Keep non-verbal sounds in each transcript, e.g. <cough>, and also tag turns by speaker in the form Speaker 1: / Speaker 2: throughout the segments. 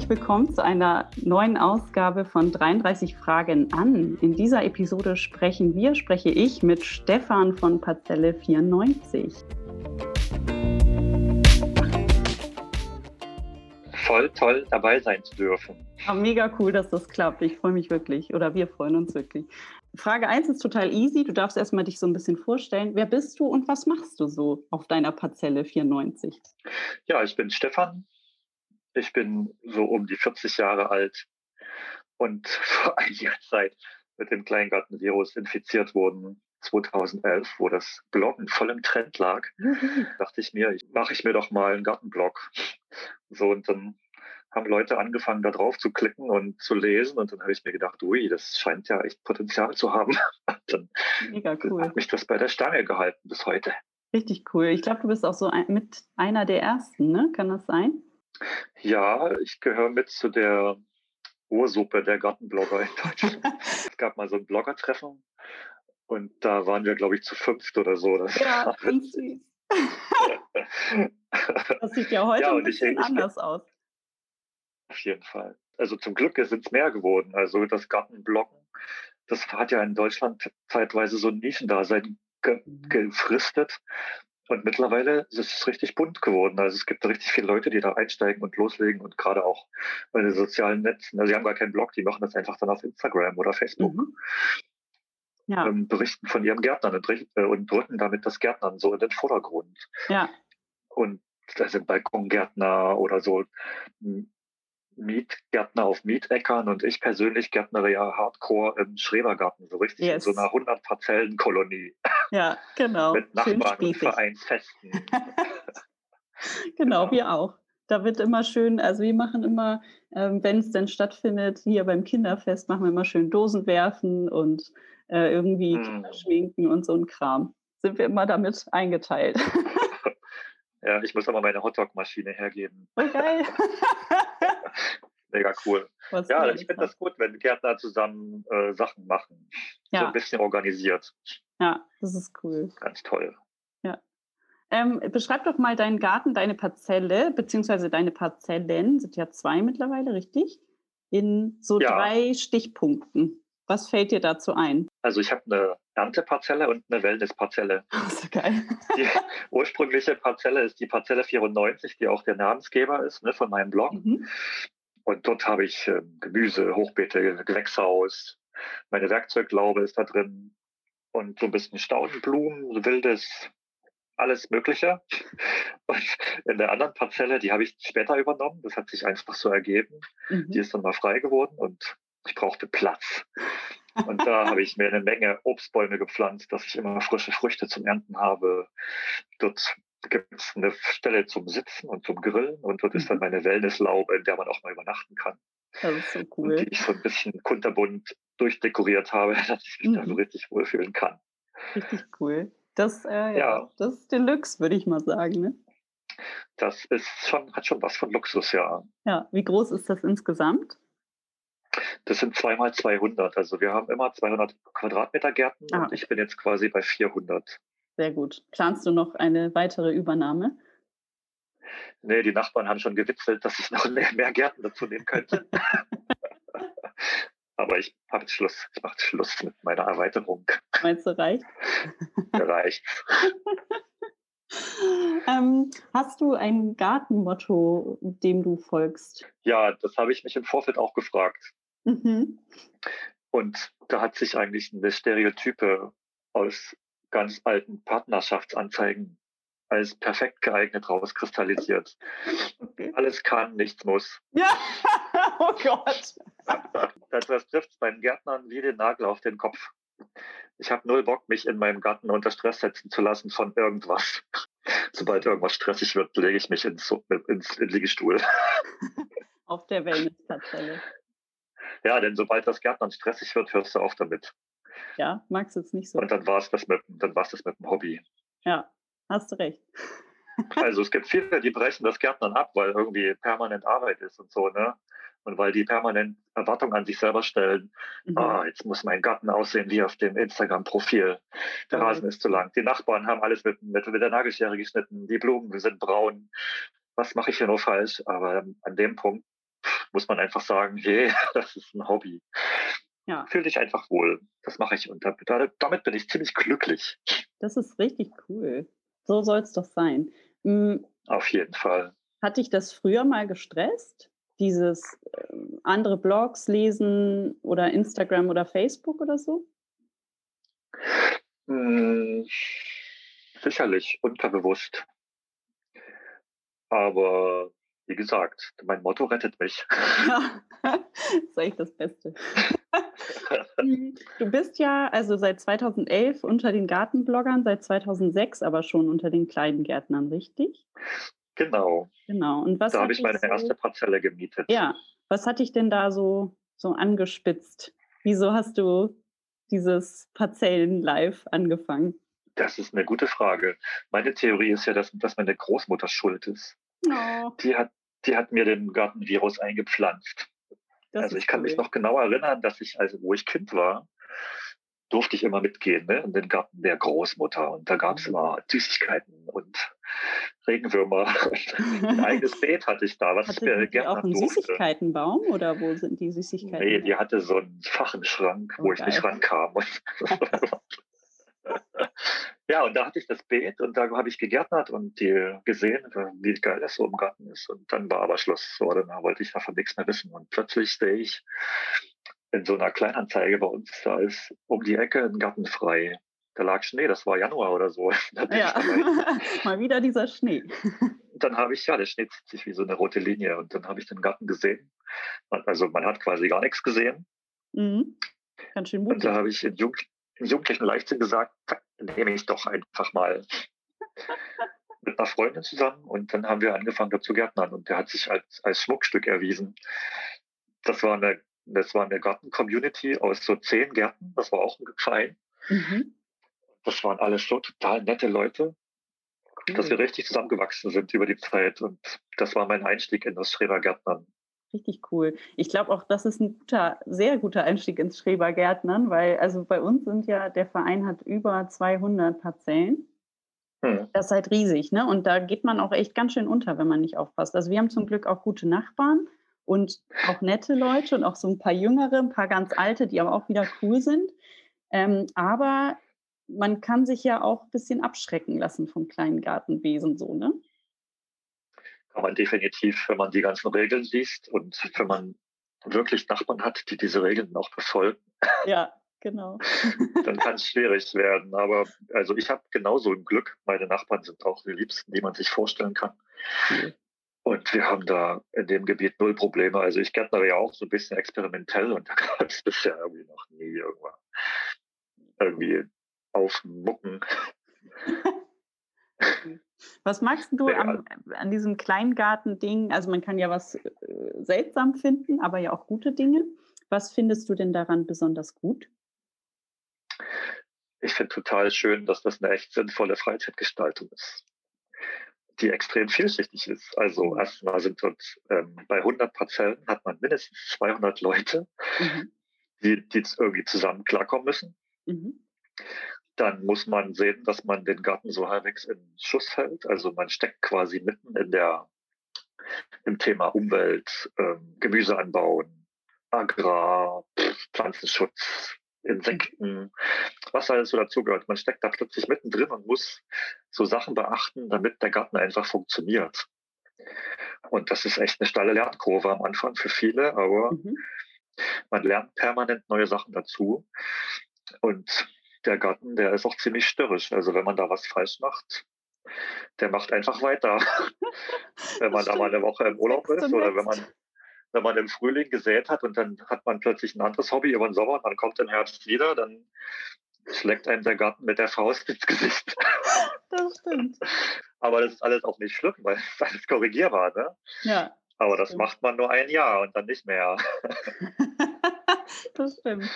Speaker 1: Herzlich willkommen zu einer neuen Ausgabe von 33 Fragen an. In dieser Episode sprechen wir, spreche ich mit Stefan von Parzelle 94.
Speaker 2: Voll toll dabei sein zu dürfen.
Speaker 1: Ja, mega cool, dass das klappt. Ich freue mich wirklich oder wir freuen uns wirklich. Frage 1 ist total easy. Du darfst erstmal dich so ein bisschen vorstellen. Wer bist du und was machst du so auf deiner Parzelle 94?
Speaker 2: Ja, ich bin Stefan, ich bin so um die 40 Jahre alt und <laughs> vor einiger Zeit mit dem Kleingartenvirus infiziert wurden. 2011, wo das Bloggen voll im Trend lag, mhm. dachte ich mir, mache ich mir doch mal einen Gartenblog. So, und dann haben Leute angefangen, da drauf zu klicken und zu lesen. Und dann habe ich mir gedacht, ui, das scheint ja echt Potenzial zu haben. <laughs> dann Mega cool. hat mich das bei der Stange gehalten bis heute.
Speaker 1: Richtig cool. Ich glaube, du bist auch so ein, mit einer der ersten, ne? Kann das sein?
Speaker 2: Ja, ich gehöre mit zu der Ursuppe der Gartenblogger in Deutschland. <laughs> es gab mal so ein Bloggertreffen und da waren wir, glaube ich, zu fünft oder so. Das
Speaker 1: ja, ganz <laughs> süß. <laughs> das sieht ja heute ja, ein bisschen ich, anders ich, aus.
Speaker 2: Auf jeden Fall. Also zum Glück sind es mehr geworden. Also das Gartenbloggen, das hat ja in Deutschland zeitweise so ein Nischendasein ge mhm. gefristet. Und mittlerweile ist es richtig bunt geworden. Also es gibt richtig viele Leute, die da einsteigen und loslegen und gerade auch bei den sozialen Netzen. Also sie haben gar keinen Blog, die machen das einfach dann auf Instagram oder Facebook. Mhm. Ja. Ähm, berichten von ihrem Gärtnern und, äh, und drücken damit das Gärtnern so in den Vordergrund. Ja. Und da sind Balkongärtner oder so Mietgärtner auf Mietäckern und ich persönlich gärtnere ja hardcore im Schrebergarten, so richtig yes. in so einer 100 Parzellen Kolonie.
Speaker 1: Ja, genau. <laughs>
Speaker 2: Mit Nachbarn und Vereinsfesten. <laughs>
Speaker 1: genau, genau, wir auch. Da wird immer schön, also wir machen immer, ähm, wenn es denn stattfindet, hier beim Kinderfest machen wir immer schön Dosen werfen und äh, irgendwie hm. Kinder schminken und so ein Kram. Sind wir immer damit eingeteilt. <laughs>
Speaker 2: ja, ich muss aber meine Hotdog-Maschine hergeben.
Speaker 1: Oh, geil. <laughs>
Speaker 2: Mega cool. Was ja, ich finde das gut, wenn Gärtner zusammen äh, Sachen machen. Ja. So ein bisschen organisiert.
Speaker 1: Ja, das ist cool.
Speaker 2: Ganz toll.
Speaker 1: Ja. Ähm, beschreib doch mal deinen Garten, deine Parzelle, beziehungsweise deine Parzellen, sind ja zwei mittlerweile, richtig? In so ja. drei Stichpunkten. Was fällt dir dazu ein?
Speaker 2: Also ich habe eine Ernteparzelle und eine Wellnessparzelle. <laughs>
Speaker 1: So geil. <laughs>
Speaker 2: die ursprüngliche Parzelle ist die Parzelle 94, die auch der Namensgeber ist ne, von meinem Blog. Mhm. Und dort habe ich äh, Gemüse, Hochbeete, Gewächshaus, meine Werkzeuglaube ist da drin und so ein bisschen Staudenblumen, wildes, alles Mögliche. <laughs> Und in der anderen Parzelle, die habe ich später übernommen, das hat sich einfach so ergeben. Mhm. Die ist dann mal frei geworden und ich brauchte Platz. Und da <laughs> habe ich mir eine Menge Obstbäume gepflanzt, dass ich immer frische Früchte zum Ernten habe. Dort gibt es eine Stelle zum Sitzen und zum Grillen und dort ist dann mhm. meine Wellnesslaube, in der man auch mal übernachten kann.
Speaker 1: Das ist so cool.
Speaker 2: Und die ich so ein bisschen kunterbunt durchdekoriert habe, <laughs> dass ich mich mhm. da so mhm. richtig wohlfühlen kann.
Speaker 1: Richtig cool. Das, äh, ja, ja. das ist Deluxe, würde ich mal sagen. Ne?
Speaker 2: Das ist schon, hat schon was von Luxus, ja.
Speaker 1: Ja, wie groß ist das insgesamt?
Speaker 2: Das sind zweimal 200. Also wir haben immer 200 Quadratmeter Gärten ah. und ich bin jetzt quasi bei 400.
Speaker 1: Sehr gut. Planst du noch eine weitere Übernahme?
Speaker 2: Nee, die Nachbarn haben schon gewitzelt, dass ich noch <laughs> mehr, mehr Gärten dazu nehmen könnte. <laughs> Aber ich habe Schluss. Ich mache Schluss mit meiner Erweiterung.
Speaker 1: Meinst du, reicht?
Speaker 2: reicht. <laughs>
Speaker 1: ähm, hast du ein Gartenmotto, dem du folgst?
Speaker 2: Ja, das habe ich mich im Vorfeld auch gefragt. Mhm. Und da hat sich eigentlich eine Stereotype aus ganz alten Partnerschaftsanzeigen als perfekt geeignet rauskristallisiert. Okay. Alles kann, nichts muss.
Speaker 1: Ja, <laughs> oh Gott.
Speaker 2: Das, das trifft beim Gärtnern wie den Nagel auf den Kopf. Ich habe null Bock, mich in meinem Garten unter Stress setzen zu lassen von irgendwas. Sobald irgendwas stressig wird, lege ich mich ins, ins, ins Liegestuhl. <laughs>
Speaker 1: Auf der Wellness-Parzelle.
Speaker 2: Ja, denn sobald das Gärtnern stressig wird, hörst du auf damit.
Speaker 1: Ja, magst du es nicht so.
Speaker 2: Und dann war es das, mit, das mit dem Hobby.
Speaker 1: Ja, hast du recht. <laughs>
Speaker 2: also es gibt viele, die brechen das Gärtnern ab, weil irgendwie permanent Arbeit ist und so, ne? Und weil die permanent Erwartungen an sich selber stellen, mhm. oh, jetzt muss mein Garten aussehen wie auf dem Instagram-Profil. Der mhm. Rasen ist zu lang. Die Nachbarn haben alles mit, mit, mit der Nagelschere geschnitten. Die Blumen sind braun. Was mache ich hier nur falsch? Aber an dem Punkt muss man einfach sagen, <laughs> hey, das ist ein Hobby. Ja. Fühl dich einfach wohl. Das mache ich und damit bin ich ziemlich glücklich.
Speaker 1: Das ist richtig cool. So soll es doch sein.
Speaker 2: Hm, Auf jeden Fall.
Speaker 1: Hat dich das früher mal gestresst? Dieses äh, andere Blogs lesen oder Instagram oder Facebook oder so?
Speaker 2: Hm, sicherlich, unterbewusst. Aber wie gesagt, mein Motto rettet mich.
Speaker 1: Ja, <laughs> das ist eigentlich das Beste. <laughs> Hm, du bist ja also seit 2011 unter den Gartenbloggern, seit 2006 aber schon unter den kleinen Gärtnern, richtig?
Speaker 2: Genau.
Speaker 1: Genau.
Speaker 2: Und was da habe ich meine so, erste Parzelle gemietet.
Speaker 1: Ja. Was hat dich denn da so, so angespitzt? Wieso hast du dieses Parzellen-Live angefangen?
Speaker 2: Das ist eine gute Frage. Meine Theorie ist ja, dass, dass meine Großmutter schuld ist. Oh. Die, hat, die hat mir den Gartenvirus eingepflanzt. Das also ich kann cool. mich noch genau erinnern, dass ich, also wo ich Kind war, durfte ich immer mitgehen ne, in den Garten der Großmutter. Und da gab es mhm. immer Süßigkeiten und Regenwürmer. <laughs> ein eigenes <laughs> Beet hatte ich da, was hatte
Speaker 1: ich mir gerne auch einen durfte. Süßigkeitenbaum oder wo sind die Süßigkeiten?
Speaker 2: Nee, die hatte so einen Fachenschrank, oh, wo geil. ich nicht rankam. <laughs> <laughs> ja, und da hatte ich das Beet und da habe ich gegärtnert und die gesehen, wie geil das so im Garten ist. Und dann war aber Schluss. So, dann wollte ich davon nichts mehr wissen. Und plötzlich sehe ich in so einer Kleinanzeige bei uns, da ist um die Ecke ein Garten frei. Da lag Schnee, das war Januar oder so. <laughs>
Speaker 1: Ja, <laughs> mal wieder dieser Schnee.
Speaker 2: dann habe ich, ja, der Schnee zieht sich wie so eine rote Linie und dann habe ich den Garten gesehen. Also man hat quasi gar nichts gesehen. Mhm. Ganz schön mutig. Und da habe ich in, Jung, jugendlichen Leichtsinn gesagt, nehme ich doch einfach mal <laughs> mit einer Freundin zusammen und dann haben wir angefangen dazu gärtnern und der hat sich als, als Schmuckstück erwiesen. Das war eine, das war eine Garten-Community aus so zehn Gärten, das war auch ein Verein. Mhm. Das waren alles so total nette Leute, cool. dass wir richtig zusammengewachsen sind über die Zeit und das war mein Einstieg in das Schrebergärtnern.
Speaker 1: Richtig cool. Ich glaube auch, das ist ein guter, sehr guter Einstieg ins Schrebergärtnern, weil also bei uns sind ja, der Verein hat über 200 Parzellen. Hm. Das ist halt riesig, ne? Und da geht man auch echt ganz schön unter, wenn man nicht aufpasst. Also wir haben zum Glück auch gute Nachbarn und auch nette Leute und auch so ein paar Jüngere, ein paar ganz alte, die aber auch wieder cool sind. Ähm, aber man kann sich ja auch ein bisschen abschrecken lassen vom kleinen Gartenwesen so, ne?
Speaker 2: Kann man definitiv, wenn man die ganzen Regeln liest und wenn man wirklich Nachbarn hat, die diese Regeln auch befolgen.
Speaker 1: Ja, genau. <laughs>
Speaker 2: dann kann es schwierig werden. Aber also ich habe genauso ein Glück. Meine Nachbarn sind auch die Liebsten, die man sich vorstellen kann. Mhm. Und wir haben da in dem Gebiet null Probleme. Also ich gärtnere ja auch so ein bisschen experimentell und <laughs> da gab es bisher irgendwie noch nie irgendwann irgendwie aufmucken. <laughs>
Speaker 1: Was magst du am, an diesem Kleingarten-Ding? Also man kann ja was äh, seltsam finden, aber ja auch gute Dinge. Was findest du denn daran besonders gut?
Speaker 2: Ich finde total schön, dass das eine echt sinnvolle Freizeitgestaltung ist, die extrem vielschichtig ist. Also erstmal sind dort ähm, bei 100 Parzellen hat man mindestens 200 Leute, mhm. die, die irgendwie zusammen klarkommen müssen. Mhm dann muss man sehen, dass man den Garten so halbwegs in Schuss hält. Also man steckt quasi mitten in der, im Thema Umwelt, ähm, Gemüse anbauen, Agrar, Pflanzenschutz, Insekten, was alles so dazugehört. Man steckt da plötzlich mittendrin und muss so Sachen beachten, damit der Garten einfach funktioniert. Und das ist echt eine steile Lernkurve am Anfang für viele, aber mhm. man lernt permanent neue Sachen dazu. Und der Garten, der ist auch ziemlich störrisch. Also wenn man da was falsch macht, der macht einfach weiter. <laughs> wenn man da mal eine Woche im Urlaub ist oder wenn man, wenn man im Frühling gesät hat und dann hat man plötzlich ein anderes Hobby über den Sommer und man kommt im Herbst wieder, dann schlägt einem der Garten mit der Faust ins Gesicht. <laughs>
Speaker 1: Das stimmt.
Speaker 2: Aber das ist alles auch nicht schlimm, weil es alles korrigierbar, ne?
Speaker 1: Ja.
Speaker 2: Aber das stimmt. macht man nur ein Jahr und dann nicht mehr. <laughs>
Speaker 1: das <laughs> stimmt.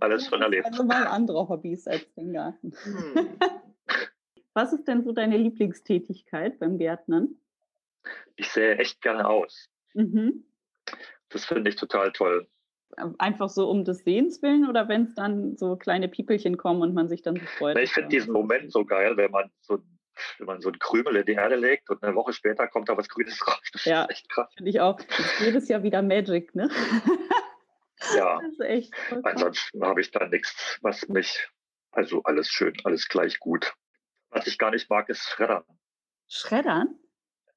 Speaker 2: Alles schon erlebt.
Speaker 1: Also mal andere Hobbys als den Garten. Hm. <laughs> Was ist denn so deine Lieblingstätigkeit beim Gärtnern?
Speaker 2: Ich sehe echt gerne aus. Mhm. Das finde ich total toll.
Speaker 1: Einfach so um des Sehens willen oder wenn es dann so kleine Piepelchen kommen und man sich dann so freut?
Speaker 2: ich finde diesen Moment so geil, wenn man so wenn man so ein Krümel in die Erde legt und eine Woche später kommt da was Grünes raus.
Speaker 1: Das ja, ist echt krass. Finde ich auch. Das ist jedes Jahr wieder Magic, ne? <laughs>
Speaker 2: Ja. Ansonsten habe ich da nichts, was mich, also alles schön, alles gleich gut. Was ich gar nicht mag, ist Schreddern.
Speaker 1: Schreddern?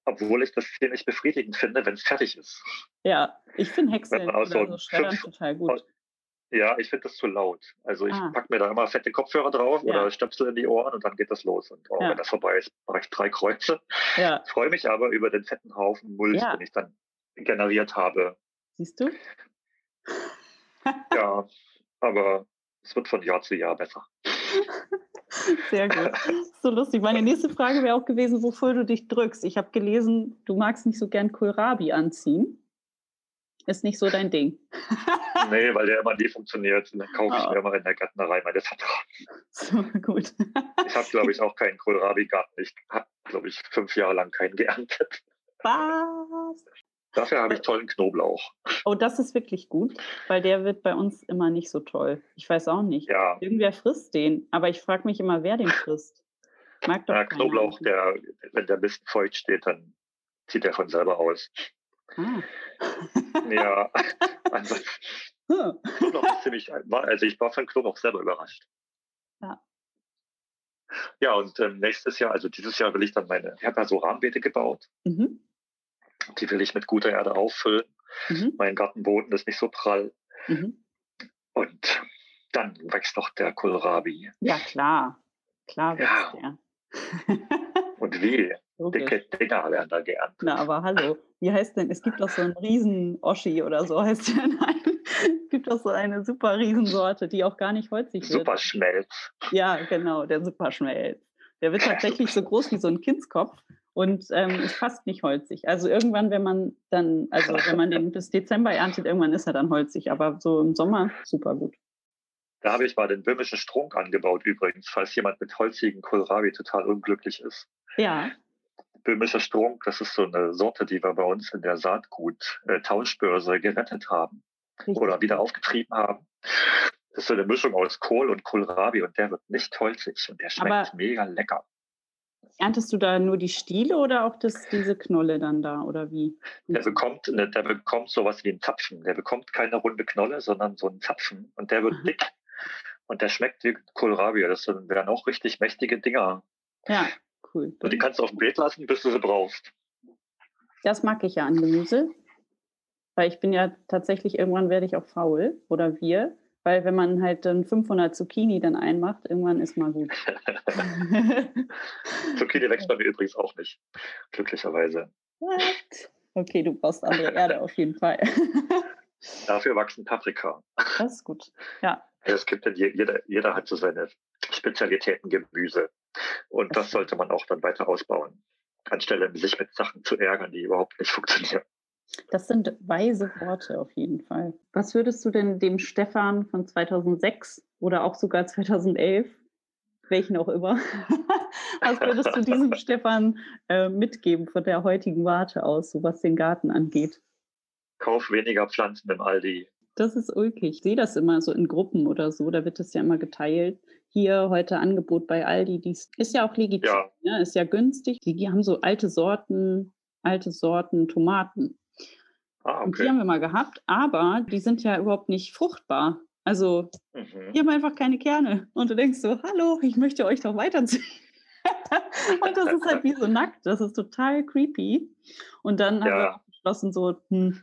Speaker 2: Obwohl ich das ziemlich befriedigend finde, wenn es fertig ist.
Speaker 1: Ja, ich finde Häckseln oder so Schreddern fünf, total gut.
Speaker 2: Ja, ich finde das zu laut. Also ich ah. packe mir da immer fette Kopfhörer drauf ja. oder Stöpsel in die Ohren und dann geht das los. Und oh, ja. wenn das vorbei ist, mache ich drei Kreuze. Ja. <laughs> Freue mich aber über den fetten Haufen Mulch, den ich dann generiert habe.
Speaker 1: Siehst du?
Speaker 2: Ja, aber es wird von Jahr zu Jahr besser.
Speaker 1: Sehr gut. So lustig. Meine nächste Frage wäre auch gewesen, wofür du dich drückst. Ich habe gelesen, du magst nicht so gern Kohlrabi anziehen. Ist nicht so dein Ding.
Speaker 2: nee, weil der immer nie funktioniert. Und dann kaufe ich oh. mir immer in der Gärtnerei meine Vertrauen.
Speaker 1: So, gut.
Speaker 2: ich habe, glaube ich, auch keinen Kohlrabi-Garten. Ich habe, glaube ich, fünf Jahre lang keinen geerntet.
Speaker 1: Was?
Speaker 2: Dafür habe ich tollen Knoblauch.
Speaker 1: Oh, das ist wirklich gut, weil der wird bei uns immer nicht so toll. Ich weiß auch nicht.
Speaker 2: Ja.
Speaker 1: Irgendwer frisst den, aber ich frage mich immer, wer den frisst.
Speaker 2: Mag doch ja, Knoblauch, der, wenn der Mist feucht steht, dann zieht er von selber aus. Ah. ja, <laughs> also, Knoblauch ist ziemlich, also ich war von Knoblauch selber überrascht.
Speaker 1: Ja.
Speaker 2: Ja, und ähm, nächstes Jahr, also dieses Jahr will ich dann meine, ich habe ja so Rahmenbeete gebaut. Mhm. Die will ich mit guter Erde auffüllen. Mhm. Mein Gartenboden ist nicht so prall. Mhm. Und dann wächst doch der Kohlrabi.
Speaker 1: Ja, klar. Klar wächst ja. der. <laughs>
Speaker 2: Und wie? Dicke Dinger werden da geerntet.
Speaker 1: Na, aber hallo. Wie heißt denn? Es gibt doch so einen Riesen-Oschi oder so heißt der. <laughs> Nein. Es gibt doch so eine super Riesensorte, die auch gar nicht holzig wird.
Speaker 2: Superschmelz.
Speaker 1: Ja, genau, der Superschmelz. Der wird tatsächlich so groß wie so ein Kindskopf und ähm, ist fast nicht holzig. Also irgendwann, wenn man dann, also wenn man den <laughs> bis Dezember erntet, irgendwann ist er dann holzig, aber so im Sommer super gut.
Speaker 2: Da habe ich mal den böhmischen Strunk angebaut übrigens, falls jemand mit holzigen Kohlrabi total unglücklich ist.
Speaker 1: Ja.
Speaker 2: Böhmischer Strunk, das ist so eine Sorte, die wir bei uns in der Saatgut-Tauschbörse äh, gerettet haben Richtig. oder wieder aufgetrieben haben. Das ist so eine Mischung aus Kohl und Kohlrabi und der wird nicht holzig und der schmeckt Aber mega lecker.
Speaker 1: Erntest du da nur die Stiele oder auch das, diese Knolle dann da oder wie?
Speaker 2: Der bekommt, der bekommt sowas wie einen Zapfen. Der bekommt keine runde Knolle, sondern so einen Zapfen und der wird Aha. dick und der schmeckt wie Kohlrabi. Das wären auch richtig mächtige Dinger.
Speaker 1: Ja, cool.
Speaker 2: Und die kannst du auf dem Beet lassen, bis du sie brauchst.
Speaker 1: Das mag ich ja an Gemüse, weil ich bin ja tatsächlich, irgendwann werde ich auch faul oder wir. Weil wenn man halt dann 500 Zucchini dann einmacht, irgendwann ist mal gut. <laughs>
Speaker 2: Zucchini wächst bei mir übrigens auch nicht, glücklicherweise.
Speaker 1: What? Okay, du brauchst andere Erde auf jeden Fall. <laughs>
Speaker 2: Dafür wachsen Paprika.
Speaker 1: Das ist gut, ja.
Speaker 2: Es gibt jeder, jeder hat so seine Spezialitäten Gemüse. Und das sollte man auch dann weiter ausbauen, anstelle sich mit Sachen zu ärgern, die überhaupt nicht funktionieren.
Speaker 1: Das sind weise Worte auf jeden Fall. Was würdest du denn dem Stefan von 2006 oder auch sogar 2011, welchen auch immer, <laughs> was würdest du diesem <laughs> Stefan äh, mitgeben von der heutigen Warte aus, so was den Garten angeht?
Speaker 2: Kauf weniger Pflanzen im Aldi.
Speaker 1: Das ist ulkig. Ich sehe das immer so in Gruppen oder so, da wird das ja immer geteilt. Hier heute Angebot bei Aldi, dies ist ja auch legitim, ja. Ne? ist ja günstig. Die haben so alte Sorten, alte Sorten Tomaten.
Speaker 2: Ah, okay.
Speaker 1: Und die haben wir mal gehabt, aber die sind ja überhaupt nicht fruchtbar. Also, mhm. die haben einfach keine Kerne. Und du denkst so, hallo, ich möchte euch doch weiterziehen. <laughs> und das ist halt wie so nackt. Das ist total creepy. Und dann ja. haben wir beschlossen, so, hm,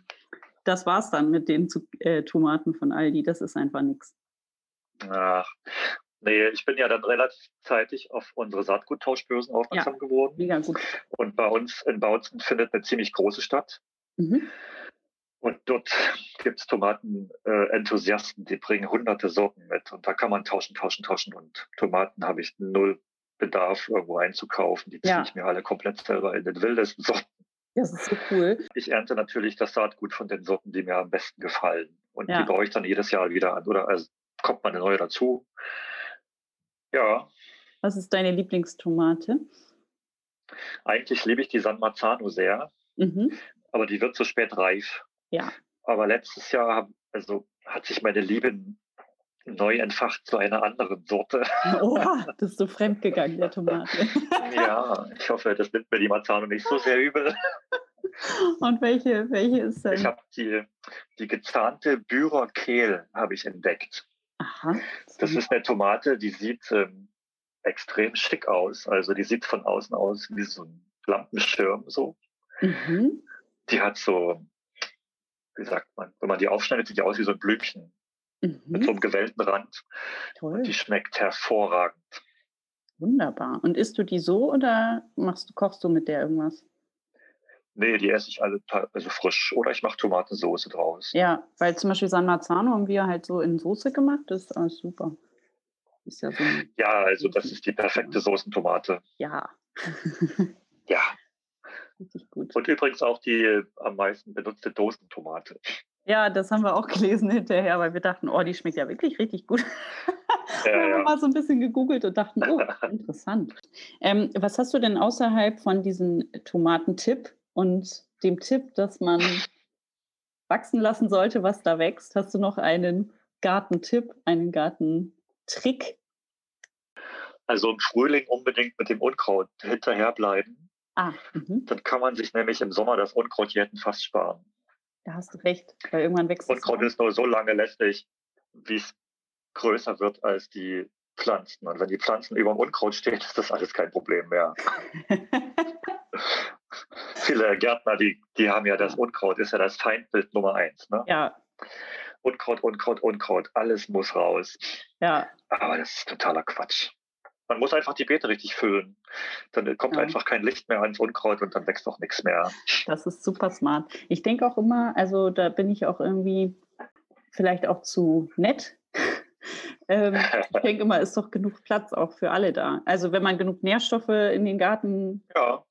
Speaker 1: das war's dann mit den äh, Tomaten von Aldi. Das ist einfach nichts.
Speaker 2: Ach, nee, ich bin ja dann relativ zeitig auf unsere Saatguttauschbörsen aufmerksam ja, geworden.
Speaker 1: Mega gut.
Speaker 2: Und bei uns in Bautzen findet eine ziemlich große statt. Mhm. Und dort gibt es Tomaten-Enthusiasten, die bringen hunderte Sorten mit. Und da kann man tauschen, tauschen, tauschen. Und Tomaten habe ich null Bedarf, irgendwo einzukaufen. Die ziehe ja. ich mir alle komplett selber in den wildesten Sorten.
Speaker 1: Das ist so cool.
Speaker 2: Ich ernte natürlich das Saatgut von den Sorten, die mir am besten gefallen. Und ja. die baue ich dann jedes Jahr wieder an. Oder also kommt mal eine neue dazu. Ja.
Speaker 1: Was ist deine Lieblingstomate?
Speaker 2: Eigentlich liebe ich die San Marzano sehr. Mhm. Aber die wird zu spät reif.
Speaker 1: Ja.
Speaker 2: Aber letztes Jahr also hat sich meine Liebe neu entfacht zu einer anderen Sorte.
Speaker 1: Oha, <laughs> das ist so fremdgegangen, der Tomate.
Speaker 2: ja, ich hoffe, das nimmt mir die Marzano nicht so sehr übel. <laughs>
Speaker 1: Und welche, welche ist denn?
Speaker 2: Ich habe die, die gezahnte Bührer Kehl habe ich entdeckt.
Speaker 1: Aha.
Speaker 2: Das ist eine Tomate, die sieht ähm, extrem schick aus. Also die sieht von außen aus wie so ein Lampenschirm so. Mhm. Die hat so, wie sagt man, wenn man die aufschneidet, sieht die aus wie so ein Blümchen. Mhm. Mit so einem gewellten Rand. Toll. Und die schmeckt hervorragend.
Speaker 1: Wunderbar. Und isst du die so oder machst du, kochst du mit der irgendwas?
Speaker 2: Nee, die esse ich alle also frisch. Oder ich mache Tomatensauce draus.
Speaker 1: Ja, weil zum Beispiel San Marzano haben wir halt so in Soße gemacht. Das ist alles super.
Speaker 2: Ist ja, so ja, also das ist die perfekte Soßentomate.
Speaker 1: Ja.
Speaker 2: ja. Richtig gut. Und übrigens auch die am meisten benutzte Dosentomate.
Speaker 1: Ja, das haben wir auch gelesen hinterher, weil wir dachten, oh, die schmeckt ja wirklich richtig gut. Ja, <laughs> wir haben ja. mal so ein bisschen gegoogelt und dachten, oh, <laughs> interessant. Ähm, was hast du denn außerhalb von diesem Tomatentipp und dem Tipp, dass man wachsen lassen sollte, was da wächst? Hast du noch einen Gartentipp, einen Gartentrick?
Speaker 2: Also im Frühling unbedingt mit dem Unkraut hinterherbleiben.
Speaker 1: Ah, mhm.
Speaker 2: Dann kann man sich nämlich im Sommer das Unkrautjäten fast sparen.
Speaker 1: Da hast du recht, weil irgendwann wächst
Speaker 2: es. Unkraut ist nur so lange lästig, wie es größer wird als die Pflanzen. Und wenn die Pflanzen über dem Unkraut stehen, <laughs> ist das alles kein Problem mehr. <laughs> Viele Gärtner, die, die haben ja das Unkraut, ist ja das Feindbild Nummer eins. Ne?
Speaker 1: Ja.
Speaker 2: Unkraut, Unkraut, Unkraut, alles muss raus.
Speaker 1: Ja.
Speaker 2: Aber das ist totaler Quatsch. Man muss einfach die Beete richtig füllen. Dann kommt ja. einfach kein Licht mehr ans Unkraut und dann wächst auch nichts mehr.
Speaker 1: Das ist super smart. Ich denke auch immer, also da bin ich auch irgendwie vielleicht auch zu nett. <laughs> ähm, ich <laughs> denke immer, ist doch genug Platz auch für alle da. Also wenn man genug Nährstoffe in den Garten
Speaker 2: ja.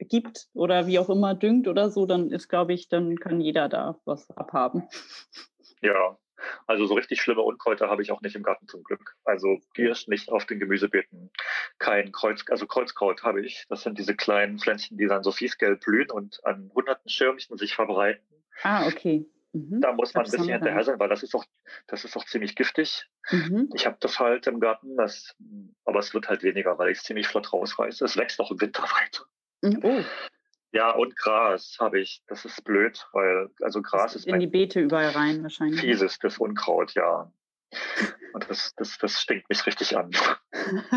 Speaker 1: gibt oder wie auch immer düngt oder so, dann ist, glaube ich, dann kann jeder da was abhaben.
Speaker 2: Ja, also so richtig schlimme Unkräuter habe ich auch nicht im Garten zum Glück. Also Giersch nicht auf den Gemüsebeeten. Kein Kreuz, also Kreuzkraut habe ich. Das sind diese kleinen Pflänzchen, die dann so fiesgelb blühen und an hunderten Schirmchen sich verbreiten.
Speaker 1: Ah, okay. Mhm.
Speaker 2: Da muss man ein bisschen hinterher sein, weil das ist auch, das ist auch ziemlich giftig. Mhm. Ich habe das halt im Garten, das, aber es wird halt weniger, weil ich es ziemlich flott rausreiße. Es wächst auch im Winter <laughs> weiter.
Speaker 1: Mhm. Oh.
Speaker 2: Ja, und Gras habe ich. Das ist blöd, weil also Gras ist
Speaker 1: in die Beete überall rein wahrscheinlich.
Speaker 2: Fieses, das Unkraut, ja. <laughs> Und das, das, das stinkt mich richtig an. <laughs>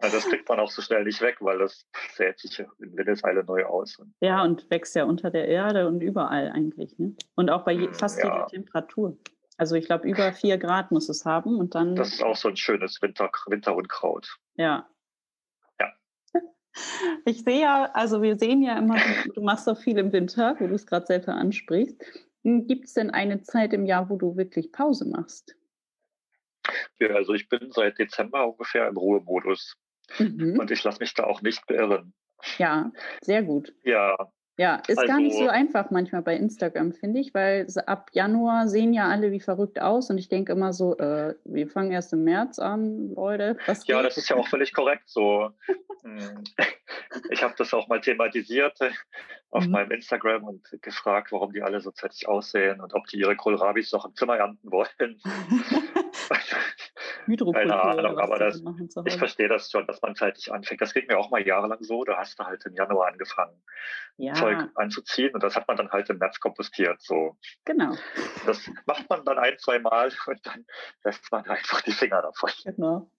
Speaker 2: also das kriegt man auch so schnell nicht weg, weil das sät sich in Windeseile neu aus.
Speaker 1: ja, und wächst ja unter der Erde und überall eigentlich. Ne? Und auch bei je, fast ja. jeder Temperatur. Also ich glaube, über vier Grad muss es haben und dann.
Speaker 2: Das ist auch so ein schönes Winter, Winterunkraut.
Speaker 1: Ja, ich sehe ja, also wir sehen ja immer, du machst auch viel im Winter, wo du es gerade selber ansprichst. Hm, Gibt es denn eine Zeit im Jahr, wo du wirklich Pause machst?
Speaker 2: Ja, also ich bin seit Dezember ungefähr im Ruhemodus. Mhm. Und ich lasse mich da auch nicht beirren.
Speaker 1: Ja, sehr gut.
Speaker 2: Ja,
Speaker 1: ja, ist also, gar nicht so also einfach manchmal bei Instagram, finde ich, weil ab Januar sehen ja alle wie verrückt aus und ich denke immer so, äh, wir fangen erst im März an, Leute.
Speaker 2: Ja, das ist ja auch völlig korrekt so. Hm. <laughs> ich habe das auch mal thematisiert äh, auf mhm. meinem Instagram und gefragt, warum die alle so zeitig aussehen und ob die ihre Kohlrabis noch im Zimmer ernten wollen. <laughs> <laughs> Keine Ahnung, aber das, ich verstehe das schon, dass man zeitig anfängt. Das geht mir auch mal jahrelang so. Da hast du halt im Januar angefangen, ja. Zeug anzuziehen und das hat man dann halt im März kompostiert. So.
Speaker 1: Genau.
Speaker 2: Das macht man dann ein, zwei Mal <laughs> und dann lässt man einfach die Finger davon.
Speaker 1: Genau.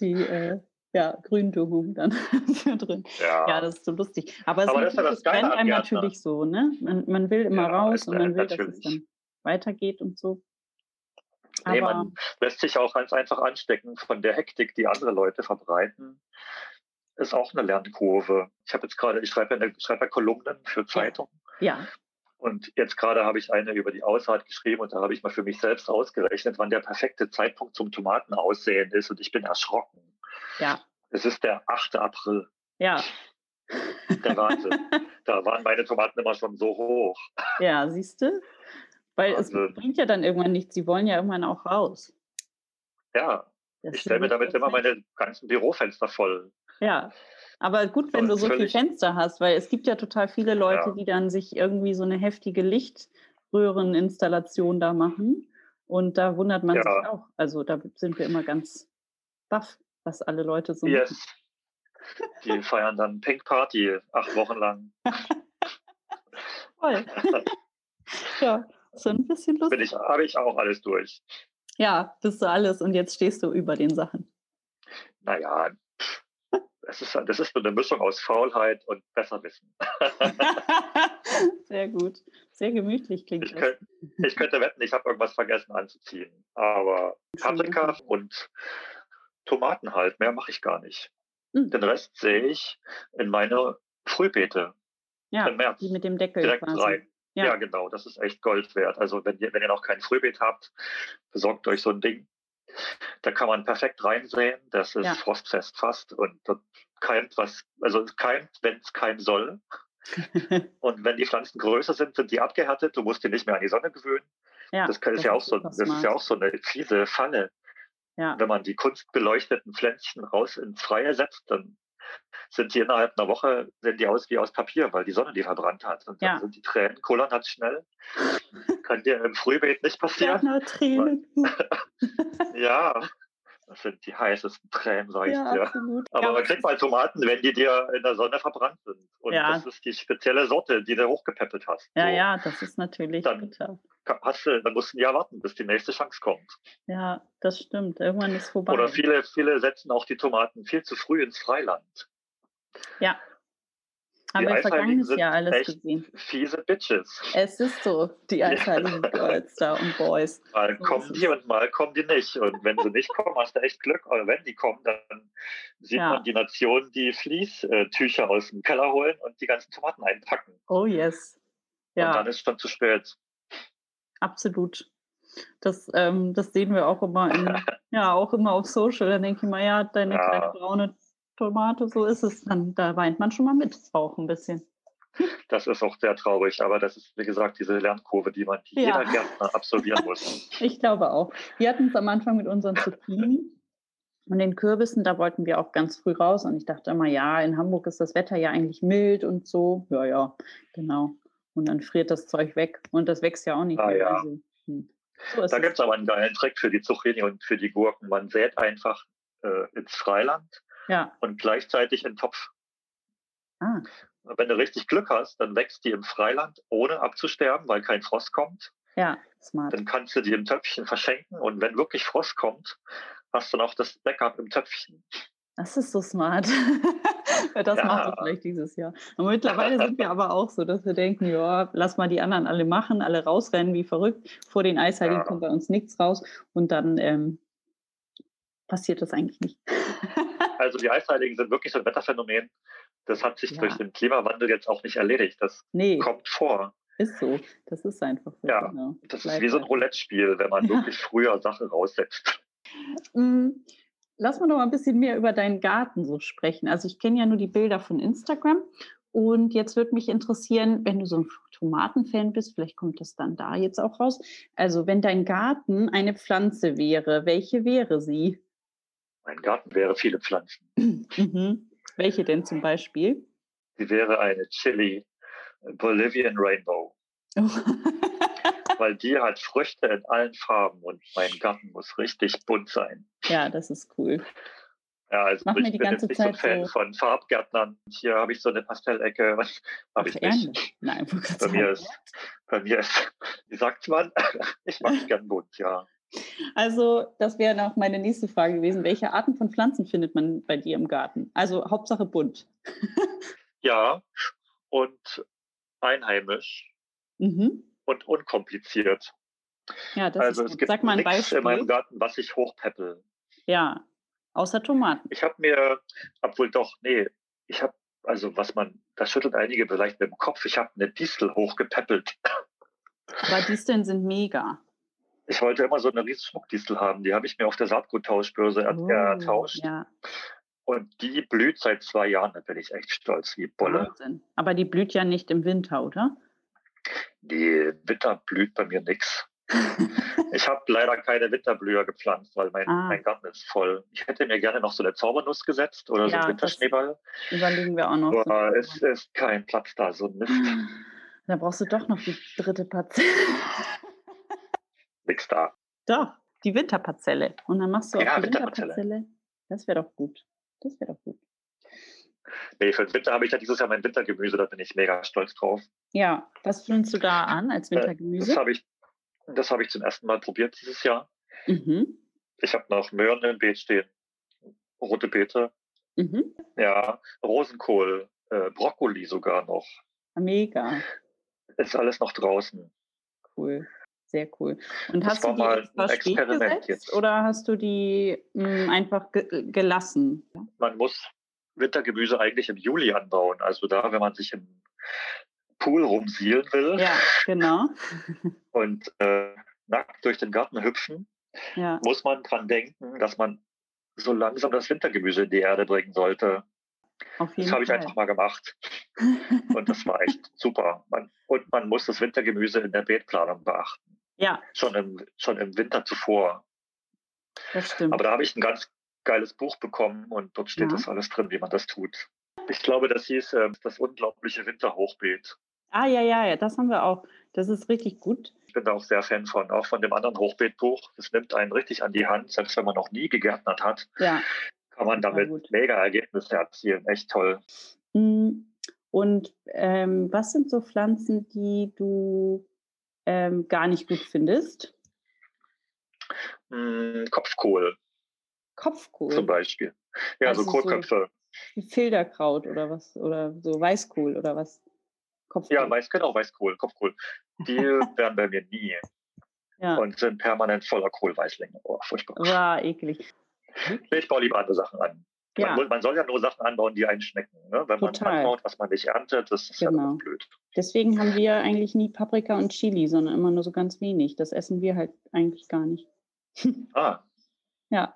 Speaker 1: Die äh, ja, Gründüngung dann <laughs> drin. Ja. ja, das ist so lustig. Aber es
Speaker 2: Aber ist, das,
Speaker 1: das brennt einem natürlich so, ne? Man, man will immer ja, raus und man will, natürlich. dass es dann weitergeht und so.
Speaker 2: Nee, man lässt sich auch ganz einfach anstecken von der Hektik, die andere Leute verbreiten. Ist auch eine Lernkurve. Ich habe jetzt gerade, ich schreibe ja, schreibe ja Kolumnen für Zeitungen.
Speaker 1: Ja.
Speaker 2: Und jetzt gerade habe ich eine über die Aussaat geschrieben und da habe ich mal für mich selbst ausgerechnet, wann der perfekte Zeitpunkt zum Tomaten aussehen ist und ich bin erschrocken.
Speaker 1: Ja.
Speaker 2: Es ist der 8. April.
Speaker 1: Ja.
Speaker 2: Der Wahnsinn. <laughs> da waren meine Tomaten immer schon so hoch.
Speaker 1: Ja, siehst du? Weil also, es bringt ja dann irgendwann nichts. Sie wollen ja irgendwann auch raus.
Speaker 2: Ja, das ich stelle mir damit immer meine ganzen Bürofenster voll.
Speaker 1: Ja, aber gut, wenn du so viele Fenster hast, weil es gibt ja total viele Leute, ja. die dann sich irgendwie so eine heftige Lichtröhreninstallation da machen. Und da wundert man ja. sich auch. Also da sind wir immer ganz baff, was alle Leute so yes. machen.
Speaker 2: Die <laughs> feiern dann Pink Party acht Wochen lang. <laughs>
Speaker 1: Voll. <laughs> ja, so ein bisschen lustig.
Speaker 2: Bin ich, habe ich auch alles durch.
Speaker 1: Ja, bist du alles und jetzt stehst du über den Sachen.
Speaker 2: Naja, das ist, das ist so eine Mischung aus Faulheit und Besserwissen. <laughs>
Speaker 1: Sehr gut. Sehr gemütlich klingt
Speaker 2: ich das. Könnte, ich könnte wetten, ich habe irgendwas vergessen anzuziehen. Aber Paprika und Tomaten halt, mehr mache ich gar nicht. Mhm. Den Rest sehe ich in meine Frühbeete.
Speaker 1: Ja, im März. die mit dem Deckel
Speaker 2: direkt quasi. rein. Ja. ja. genau, das ist echt Gold wert. Also wenn ihr, wenn ihr noch kein Frühbeet habt, besorgt euch so ein Ding. Da kann man perfekt reinsehen. Das ist ja. frostfest fast und dort keimt was, also es keimt, wenn es keimen soll. <laughs> und wenn die Pflanzen größer sind, sind die abgehärtet. Du musst die nicht mehr an die Sonne gewöhnen. Ja, das, das, ist ja auch so, das ist ja auch so eine fiese Falle. Ja. Wenn man die kunstbeleuchteten Pflänzchen raus ins Freie setzt, dann sind die innerhalb einer Woche, sehen die aus wie aus Papier, weil die Sonne die verbrannt hat. Und dann sind die Tränen kullern hat schnell. <laughs> Kann dir im Frühbeet nicht passieren. Tränen. <laughs> ja, das sind die heißesten Tränen, sag ich ja, dir. Absolut. Aber ja, man kriegt mal Tomaten, wenn die dir in der Sonne verbrannt sind. Und ja. das ist die spezielle Sorte, die du hochgepäppelt hast.
Speaker 1: Ja, so. ja, das ist natürlich
Speaker 2: dann bitter. Hast du, dann musst du ein Jahr warten, bis die nächste Chance kommt.
Speaker 1: Ja, das stimmt. Irgendwann ist vorbei.
Speaker 2: Oder viele, viele setzen auch die Tomaten viel zu früh ins Freiland.
Speaker 1: Ja, haben wir vergangenes Jahr alles gesehen.
Speaker 2: Fiese Bitches.
Speaker 1: Es ist so, die <laughs> eisheiligen Girls da und Boys.
Speaker 2: Mal so kommen die und mal kommen die nicht. Und wenn sie nicht kommen, hast du echt Glück. Oder wenn die kommen, dann sieht ja. man die Nation, die Fließtücher aus dem Keller holen und die ganzen Tomaten einpacken.
Speaker 1: Oh yes.
Speaker 2: Ja. Und dann ist es schon zu spät.
Speaker 1: Absolut. Das, ähm, das sehen wir auch immer in, <laughs> ja, auch immer auf Social. Da denke ich mal, ja, deine ja. kleine braune Tomate, so ist es dann. Da weint man schon mal mit, auch ein bisschen.
Speaker 2: Das ist auch sehr traurig, aber das ist, wie gesagt, diese Lernkurve, die man, die ja. jeder Gärtner absolvieren muss. <laughs>
Speaker 1: Ich glaube auch. Wir hatten es am Anfang mit unseren Zucchini und den Kürbissen, da wollten wir auch ganz früh raus und ich dachte immer, ja, in Hamburg ist das Wetter ja eigentlich mild und so. Ja, ja, genau. Und dann friert das Zeug weg und das wächst ja auch nicht
Speaker 2: ah, mehr. Ja. Also, hm. so da gibt es aber einen geilen Trick für die Zucchini und für die Gurken. Man sät einfach äh, ins Freiland ja. und gleichzeitig in Topf. Ah. Wenn du richtig Glück hast, dann wächst die im Freiland, ohne abzusterben, weil kein Frost kommt.
Speaker 1: Ja, smart.
Speaker 2: Dann kannst du die im Töpfchen verschenken und wenn wirklich Frost kommt, hast du noch das Backup im Töpfchen.
Speaker 1: Das ist so smart. <laughs> das ja. machen wir vielleicht dieses Jahr. Und mittlerweile sind wir aber auch so, dass wir denken, ja, lass mal die anderen alle machen, alle rausrennen wie verrückt. Vor den Eisheiligen ja. kommt bei uns nichts raus und dann ähm, passiert das eigentlich nicht. <laughs>
Speaker 2: Also die Eisheiligen sind wirklich so ein Wetterphänomen. Das hat sich ja. durch den Klimawandel jetzt auch nicht erledigt. Das nee. kommt vor.
Speaker 1: Ist so. Das ist einfach so.
Speaker 2: Ja, genau. das ist wie so ein Roulette-Spiel, wenn man ja. wirklich früher Sachen raussetzt.
Speaker 1: Mm, lass mal noch mal ein bisschen mehr über deinen Garten so sprechen. Also ich kenne ja nur die Bilder von Instagram und jetzt würde mich interessieren, wenn du so ein Tomatenfan bist, vielleicht kommt das dann da jetzt auch raus. Also wenn dein Garten eine Pflanze wäre, welche wäre sie?
Speaker 2: Mein Garten wäre viele Pflanzen.
Speaker 1: Mhm. Welche denn zum Beispiel?
Speaker 2: Sie wäre eine Chili Bolivian Rainbow. Oh. <laughs> Weil die hat Früchte in allen Farben und mein Garten muss richtig bunt sein.
Speaker 1: Ja, das ist cool.
Speaker 2: Ja, also Mach ich bin jetzt nicht Zeit so ein Fan so von Farbgärtnern. Hier habe ich so eine Pastellecke. <laughs> Was habe ich nicht?
Speaker 1: Nein,
Speaker 2: bei mir ist, bei mir ist, wie sagt man? <laughs> Ich mache es gern bunt, ja.
Speaker 1: Also, das wäre noch meine nächste Frage gewesen. Welche Arten von Pflanzen findet man bei dir im Garten? Also Hauptsache bunt. <laughs>
Speaker 2: ja, und einheimisch mhm. und unkompliziert.
Speaker 1: Ja, das also
Speaker 2: ist es gibt Sag mal ein Beispiel. in meinem Garten, was ich hochpeppel.
Speaker 1: Ja, außer Tomaten.
Speaker 2: Ich habe mir, obwohl doch, nee, ich habe, also was man, das schüttelt einige vielleicht mit dem Kopf, ich habe eine Distel hochgepäppelt.
Speaker 1: Aber Disteln sind mega.
Speaker 2: Ich wollte immer so eine riesen Schmuckdistel haben. Die habe ich mir auf der Saatguttauschbörse oh, ertauscht. Ja. Und die blüht seit zwei Jahren. Da bin ich echt stolz wie Bolle. Wahnsinn.
Speaker 1: Aber die blüht ja nicht im Winter, oder?
Speaker 2: Die Winter blüht bei mir nichts. <laughs> ich habe leider keine Winterblüher gepflanzt, weil mein, ah. mein Garten ist voll. Ich hätte mir gerne noch so eine Zaubernuss gesetzt oder ja, so einen Winterschneeball.
Speaker 1: Überlegen wir auch noch.
Speaker 2: Aber so es ist kein Platz da, so ein Mist.
Speaker 1: Da brauchst du doch noch die dritte Parzelle <laughs>
Speaker 2: nichts da.
Speaker 1: Doch, die Winterparzelle. Und dann machst du ja, auch die Winterparzelle. Winterparzelle. Das wäre doch gut. Das wäre doch gut.
Speaker 2: Nee, für den Winter habe ich ja dieses Jahr mein Wintergemüse, da bin ich mega stolz drauf.
Speaker 1: Ja, was findest du da an als äh, Wintergemüse?
Speaker 2: Das habe ich, das ich zum ersten Mal probiert dieses Jahr. Mhm. Ich habe noch Möhren im Beet stehen, rote Beete, mhm. ja, Rosenkohl, äh, Brokkoli sogar noch.
Speaker 1: Mega.
Speaker 2: Ist alles noch draußen.
Speaker 1: Cool. Sehr cool. Und das hast du die mal ein Experiment jetzt. oder hast du die mh, hm, einfach ge gelassen?
Speaker 2: Man muss Wintergemüse eigentlich im Juli anbauen. Also da, wenn man sich im Pool rumsielen will.
Speaker 1: Ja, genau. <laughs>
Speaker 2: und äh, nackt durch den Garten hüpfen, ja. muss man dran denken, dass man so langsam das Wintergemüse in die Erde bringen sollte. das habe ich einfach mal gemacht. und das war echt <laughs> super. Man, und man muss das Wintergemüse in der Beetplanung beachten.
Speaker 1: Ja.
Speaker 2: Schon im, schon im Winter zuvor.
Speaker 1: Das stimmt.
Speaker 2: Aber da habe ich ein ganz geiles Buch bekommen und dort steht ja. das alles drin, wie man das tut. Ich glaube, das hieß äh, das unglaubliche Winterhochbeet.
Speaker 1: Ah, ja, ja, ja, das haben wir auch. Das ist richtig gut.
Speaker 2: Ich bin da auch sehr Fan von, auch von dem anderen Hochbeetbuch. Das nimmt einen richtig an die Hand, selbst wenn man noch nie gegärtnert hat.
Speaker 1: Ja.
Speaker 2: Kann man damit mega Ergebnisse erzielen. Echt toll.
Speaker 1: Hm, und ähm, was sind so Pflanzen, die du ähm, gar nicht gut findest?
Speaker 2: Hm, Kopfkohl.
Speaker 1: Kopfkohl?
Speaker 2: Zum Beispiel. Ja, also so Kohlköpfe.
Speaker 1: So Filterkraut oder was? Oder so Weißkohl oder was?
Speaker 2: Kopfkohl. Ja, Weiß, genau, Weißkohl, Kopfkohl. Die <laughs> werden bei mir nie. Ja. Und sind permanent voller Kohlweißlinge. Oh, furchtbar.
Speaker 1: War eklig.
Speaker 2: Ich baue lieber andere Sachen an. Ja. Man, man, soll ja nur Sachen anbauen, die einen schmecken. Ne? Wenn Total. man anbaut, was man nicht erntet, das ist genau. ja blöd.
Speaker 1: Deswegen haben wir eigentlich nie Paprika und Chili, sondern immer nur so ganz wenig. Das essen wir halt eigentlich gar nicht. <laughs>
Speaker 2: Ah.
Speaker 1: ja.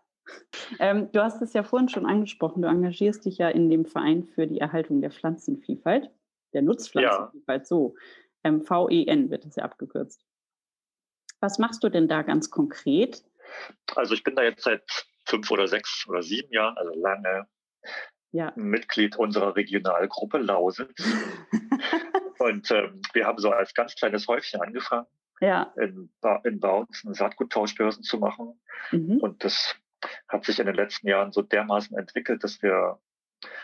Speaker 1: Ähm, du hast es ja vorhin schon angesprochen, du engagierst dich ja in dem Verein für die Erhaltung der Pflanzenvielfalt der Nutzpflanzenvielfalt ja. so. Ähm, VEN wird es ja abgekürzt. Was machst du denn da ganz konkret?
Speaker 2: Also ich bin da jetzt seit fünf oder sechs oder sieben Jahren, also lange, ja. Mitglied unserer Regionalgruppe Lausitz. <laughs> und ähm, wir haben so als ganz kleines Häufchen angefangen,
Speaker 1: ja.
Speaker 2: in, ba in Bautzen Saatguttauschbörsen zu machen. Mhm. Und das hat sich in den letzten Jahren so dermaßen entwickelt, dass wir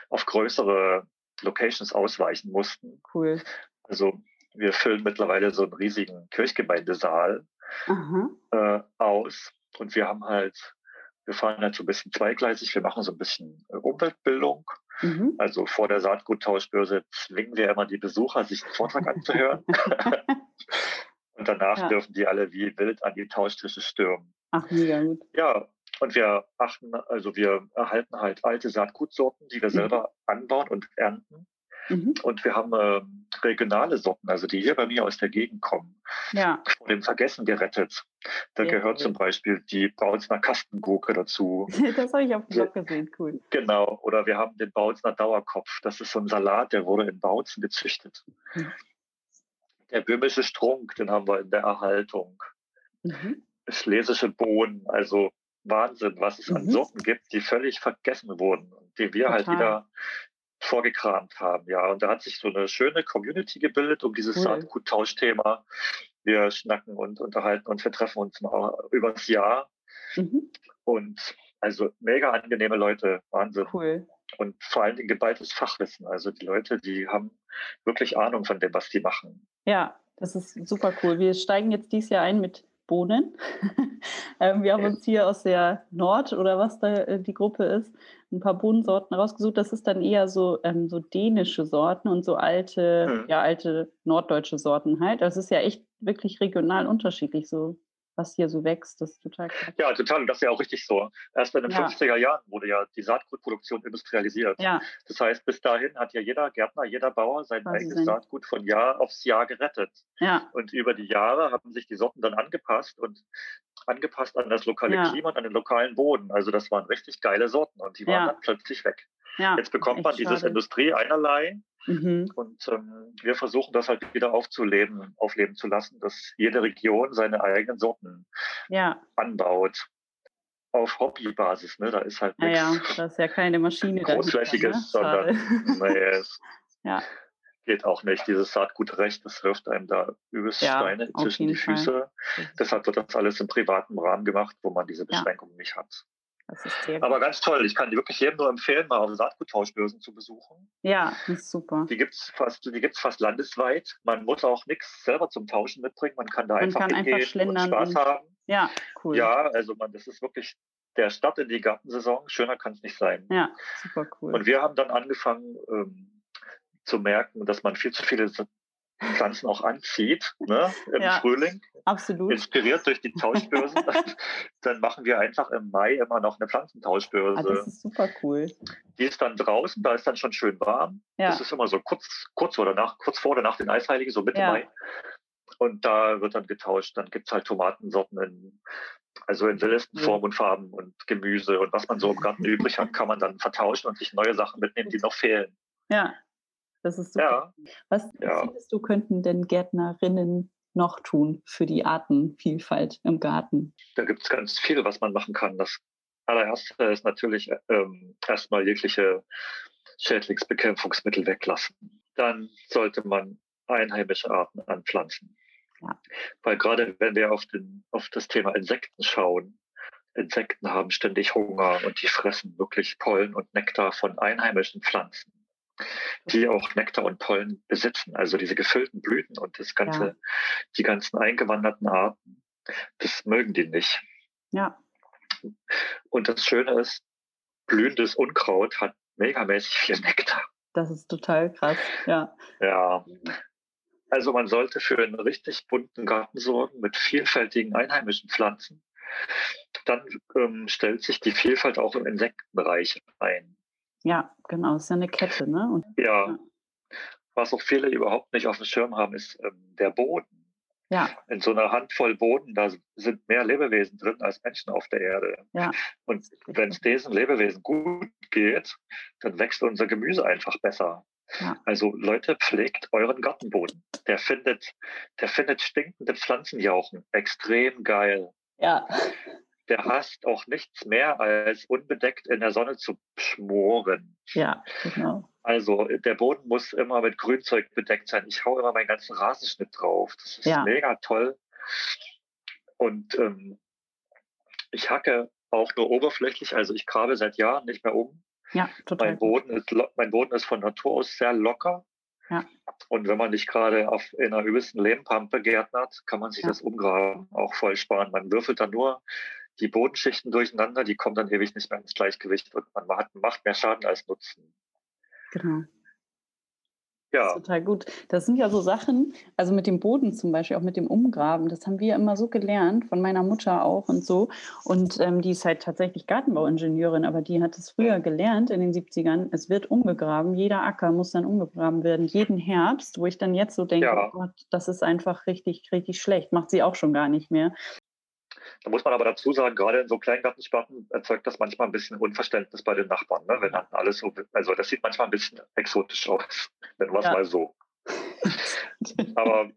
Speaker 2: auf größere Locations ausweichen mussten.
Speaker 1: Cool.
Speaker 2: Also wir füllen mittlerweile so einen riesigen Kirchgemeindesaal äh, aus und wir haben halt, wir fahren halt so ein bisschen zweigleisig, wir machen so ein bisschen Umweltbildung. Mhm. Also vor der Saatguttauschbörse zwingen wir immer die Besucher, sich den Vortrag anzuhören. <laughs> <laughs> und danach ja. dürfen die alle wie wild an die Tauschtische stürmen.
Speaker 1: Ach, mega gut.
Speaker 2: Ja, und wir achten, also wir erhalten halt alte Saatgutsorten, die wir mhm. selber anbauen und ernten. Mhm. Und wir haben äh, regionale Sorten, also die hier bei mir aus der Gegend kommen,
Speaker 1: ja.
Speaker 2: vor dem Vergessen gerettet. Da ja, gehört cool. zum Beispiel die Bautzner Kastengurke dazu. <laughs>
Speaker 1: das habe ich auf dem Blog gesehen, cool.
Speaker 2: Genau, oder wir haben den Bautzner Dauerkopf. Das ist so ein Salat, der wurde in Bautzen gezüchtet. Mhm. Der böhmische Strunk, den haben wir in der Erhaltung. Mhm. Schlesische Bohnen, also Wahnsinn, was es mhm. an Sorten gibt, die völlig vergessen wurden und die wir halt Total. halt wieder vorgekramt haben. Ja, und da hat sich so eine schöne Community gebildet um dieses cool. Saatguttauschthema. Wir schnacken und unterhalten uns, wir treffen uns mal übers Jahr. Mhm. Und also mega angenehme Leute, Wahnsinn.
Speaker 1: Cool.
Speaker 2: Und vor allem geballtes Fachwissen. Also die Leute, die haben wirklich Ahnung von dem, was die machen.
Speaker 1: Ja, das ist super cool. Wir steigen jetzt dieses Jahr ein mit Bohnen. <laughs> Ähm, wir haben uns hier aus der Nord oder was da äh, die Gruppe ist, ein paar Bohnensorten rausgesucht. Das ist dann eher so, ähm, so dänische Sorten und so alte, hm. ja, alte norddeutsche Sorten halt. Das ist ja echt wirklich regional unterschiedlich, so was hier so wächst. Das ist total krass.
Speaker 2: Ja, total. Und das ist ja auch richtig so. Erst in den ja. 50er Jahren wurde ja die Saatgutproduktion industrialisiert.
Speaker 1: Ja.
Speaker 2: Das heißt, bis dahin hat ja jeder Gärtner, jeder Bauer sein Quasi eigenes sein. Saatgut von Jahr aufs Jahr gerettet.
Speaker 1: Ja.
Speaker 2: Und über die Jahre haben sich die Sorten dann angepasst und angepasst an das lokale ja. Klima und an den lokalen Boden. Also das waren richtig geile Sorten und die waren dann plötzlich weg. Jetzt bekommt man dieses schade. Industrie einerlei Mhm. Und ähm, wir versuchen das halt wieder aufzuleben, aufleben zu lassen, dass jede Region seine eigenen Sorten
Speaker 1: ja.
Speaker 2: anbaut. Auf Hobbybasis, ne? Da ist halt
Speaker 1: nichts. Ja, ja, das ist ja keine Maschine.
Speaker 2: Großflächiges, ne? sondern <laughs> nee, <laughs>
Speaker 1: ja.
Speaker 2: geht auch nicht. Dieses Saatgut recht, das wirft einem da übelst ja, Steine zwischen die Füße. Fall. Deshalb wird das alles im privaten Rahmen gemacht, wo man diese Beschränkungen nicht hat. Aber ganz toll. Ich kann die wirklich jedem nur empfehlen, mal auf Saatguttauschbörsen zu besuchen.
Speaker 1: Ja, das ist super.
Speaker 2: Die gibt es fast, fast landesweit. Man muss auch nichts selber zum Tauschen mitbringen. Man kann da man einfach kann hingehen einfach und Spaß und, haben.
Speaker 1: Ja, cool.
Speaker 2: Ja, also man, das ist wirklich der Start in die Gartensaison. Schöner kann es nicht sein.
Speaker 1: Ja, super cool.
Speaker 2: Und wir haben dann angefangen ähm, zu merken, dass man viel zu viele Pflanzen auch anzieht ne, im ja, Frühling.
Speaker 1: Absolut.
Speaker 2: Inspiriert durch die Tauschbörsen. <laughs> dann machen wir einfach im Mai immer noch eine Pflanzentauschbörse.
Speaker 1: Ah, das ist super cool.
Speaker 2: Die ist dann draußen, da ist dann schon schön warm. Ja. Das ist immer so kurz, kurz oder nach, kurz vor oder nach den Eisheiligen, so Mitte ja. Mai. Und da wird dann getauscht. Dann gibt es halt Tomatensorten in, also in wildesten Formen und Farben und Gemüse und was man so im Garten übrig hat, kann man dann vertauschen und sich neue Sachen mitnehmen, die noch fehlen.
Speaker 1: Ja, das ist super. Ja. Was ja. findest du, könnten denn Gärtnerinnen noch tun für die Artenvielfalt im Garten?
Speaker 2: Da gibt es ganz viel, was man machen kann. Das allererste ist natürlich ähm, erstmal jegliche Schädlingsbekämpfungsmittel weglassen. Dann sollte man einheimische Arten anpflanzen. Ja. Weil gerade wenn wir auf, den, auf das Thema Insekten schauen, Insekten haben ständig Hunger und die fressen wirklich Pollen und Nektar von einheimischen Pflanzen die auch Nektar und Pollen besitzen, also diese gefüllten Blüten und das ganze, ja. die ganzen eingewanderten Arten, das mögen die nicht.
Speaker 1: Ja.
Speaker 2: Und das Schöne ist, blühendes Unkraut hat megamäßig viel Nektar.
Speaker 1: Das ist total krass, ja.
Speaker 2: Ja. Also man sollte für einen richtig bunten Garten sorgen mit vielfältigen einheimischen Pflanzen. Dann ähm, stellt sich die Vielfalt auch im Insektenbereich ein.
Speaker 1: Ja, genau, das ist ja eine Kette, ne?
Speaker 2: Und, ja. ja. Was auch viele überhaupt nicht auf dem Schirm haben, ist ähm, der Boden.
Speaker 1: Ja.
Speaker 2: In so einer Handvoll Boden, da sind mehr Lebewesen drin als Menschen auf der Erde.
Speaker 1: Ja.
Speaker 2: Und wenn es diesen Lebewesen gut geht, dann wächst unser Gemüse einfach besser. Ja. Also Leute, pflegt euren Gartenboden. Der findet, der findet stinkende Pflanzenjauchen extrem geil.
Speaker 1: Ja
Speaker 2: der hasst auch nichts mehr, als unbedeckt in der Sonne zu schmoren.
Speaker 1: Ja, genau.
Speaker 2: Also der Boden muss immer mit Grünzeug bedeckt sein. Ich hau immer meinen ganzen Rasenschnitt drauf. Das ist ja. mega toll. Und ähm, ich hacke auch nur oberflächlich, also ich grabe seit Jahren nicht mehr um.
Speaker 1: Ja, total.
Speaker 2: Mein Boden ist, mein Boden ist von Natur aus sehr locker.
Speaker 1: Ja.
Speaker 2: Und wenn man nicht gerade auf in einer übelsten Lehmpampe gärtnert, kann man sich ja. das Umgraben auch voll sparen. Man würfelt dann nur die Bodenschichten durcheinander, die kommen dann ewig nicht mehr ins Gleichgewicht und man macht, macht mehr Schaden als Nutzen.
Speaker 1: Genau. Ja. total gut. Das sind ja so Sachen, also mit dem Boden zum Beispiel, auch mit dem Umgraben, das haben wir immer so gelernt, von meiner Mutter auch und so. Und ähm, die ist halt tatsächlich Gartenbauingenieurin, aber die hat es früher gelernt in den 70ern. Es wird umgegraben, jeder Acker muss dann umgegraben werden, jeden Herbst, wo ich dann jetzt so denke, ja. oh Gott, das ist einfach richtig, richtig schlecht. Macht sie auch schon gar nicht mehr.
Speaker 2: Da muss man aber dazu sagen, gerade in so Kleingartensparten erzeugt das manchmal ein bisschen Unverständnis bei den Nachbarn, ne? wenn dann alles so, also das sieht manchmal ein bisschen exotisch aus, <laughs> nennen wir es ja. mal so. <laughs> aber,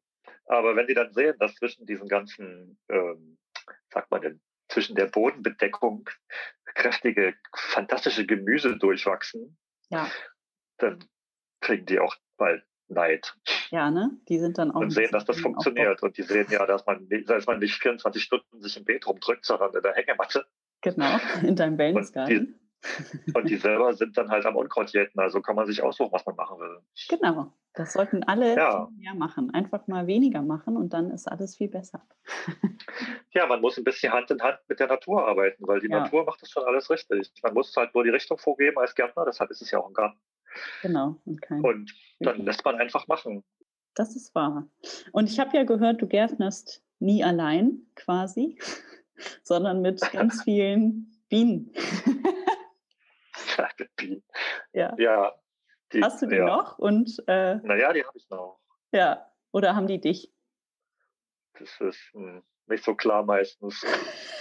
Speaker 2: aber wenn die dann sehen, dass zwischen diesen ganzen, ähm, sagt man denn, zwischen der Bodenbedeckung kräftige, fantastische Gemüse durchwachsen,
Speaker 1: ja.
Speaker 2: dann kriegen die auch bald Neid.
Speaker 1: Ja, ne? Die sind dann auch.
Speaker 2: Und sehen, dass das funktioniert. Und die sehen ja, dass man, dass man nicht 24 Stunden sich im Beet rumdrückt, sondern in der Hängematte.
Speaker 1: Genau, <laughs> in deinem Wellnessgarten.
Speaker 2: Und, <laughs> und die selber sind dann halt am Unkraut jäten. Also kann man sich aussuchen, was man machen will.
Speaker 1: Genau. Das sollten alle ja. mehr machen. Einfach mal weniger machen und dann ist alles viel besser. <laughs>
Speaker 2: Ja, man muss ein bisschen Hand in Hand mit der Natur arbeiten, weil die ja. Natur macht das schon alles richtig. Man muss halt nur die Richtung vorgeben als Gärtner, deshalb ist es ja auch ein Garten.
Speaker 1: Genau.
Speaker 2: Und, kein und dann lässt man einfach machen.
Speaker 1: Das ist wahr. Und ich habe ja gehört, du gärtnerst nie allein quasi, <laughs> sondern mit <laughs> ganz vielen Bienen.
Speaker 2: ja, Bienen.
Speaker 1: Ja.
Speaker 2: ja
Speaker 1: die, Hast du die ja. noch? Und,
Speaker 2: äh, naja, die habe ich noch.
Speaker 1: Ja. Oder haben die dich?
Speaker 2: Das ist hm, nicht so klar meistens. <laughs>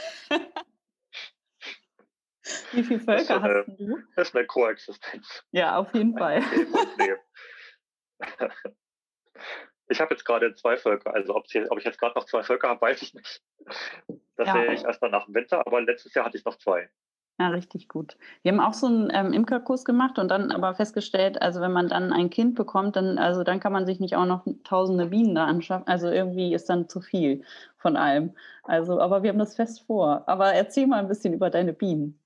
Speaker 1: Wie viele Völker eine, hast du?
Speaker 2: Das ist eine Koexistenz.
Speaker 1: Ja, auf jeden Fall. <laughs>
Speaker 2: Ich habe jetzt gerade zwei Völker, also ob, ob ich jetzt gerade noch zwei Völker habe, weiß ich nicht. Das ja. sehe ich erst mal nach dem Winter, aber letztes Jahr hatte ich noch zwei.
Speaker 1: Ja, richtig gut. Wir haben auch so einen ähm, Imkerkurs gemacht und dann aber festgestellt, also wenn man dann ein Kind bekommt, dann, also dann kann man sich nicht auch noch tausende Bienen da anschaffen. Also irgendwie ist dann zu viel von allem. Also, aber wir haben das fest vor. Aber erzähl mal ein bisschen über deine Bienen.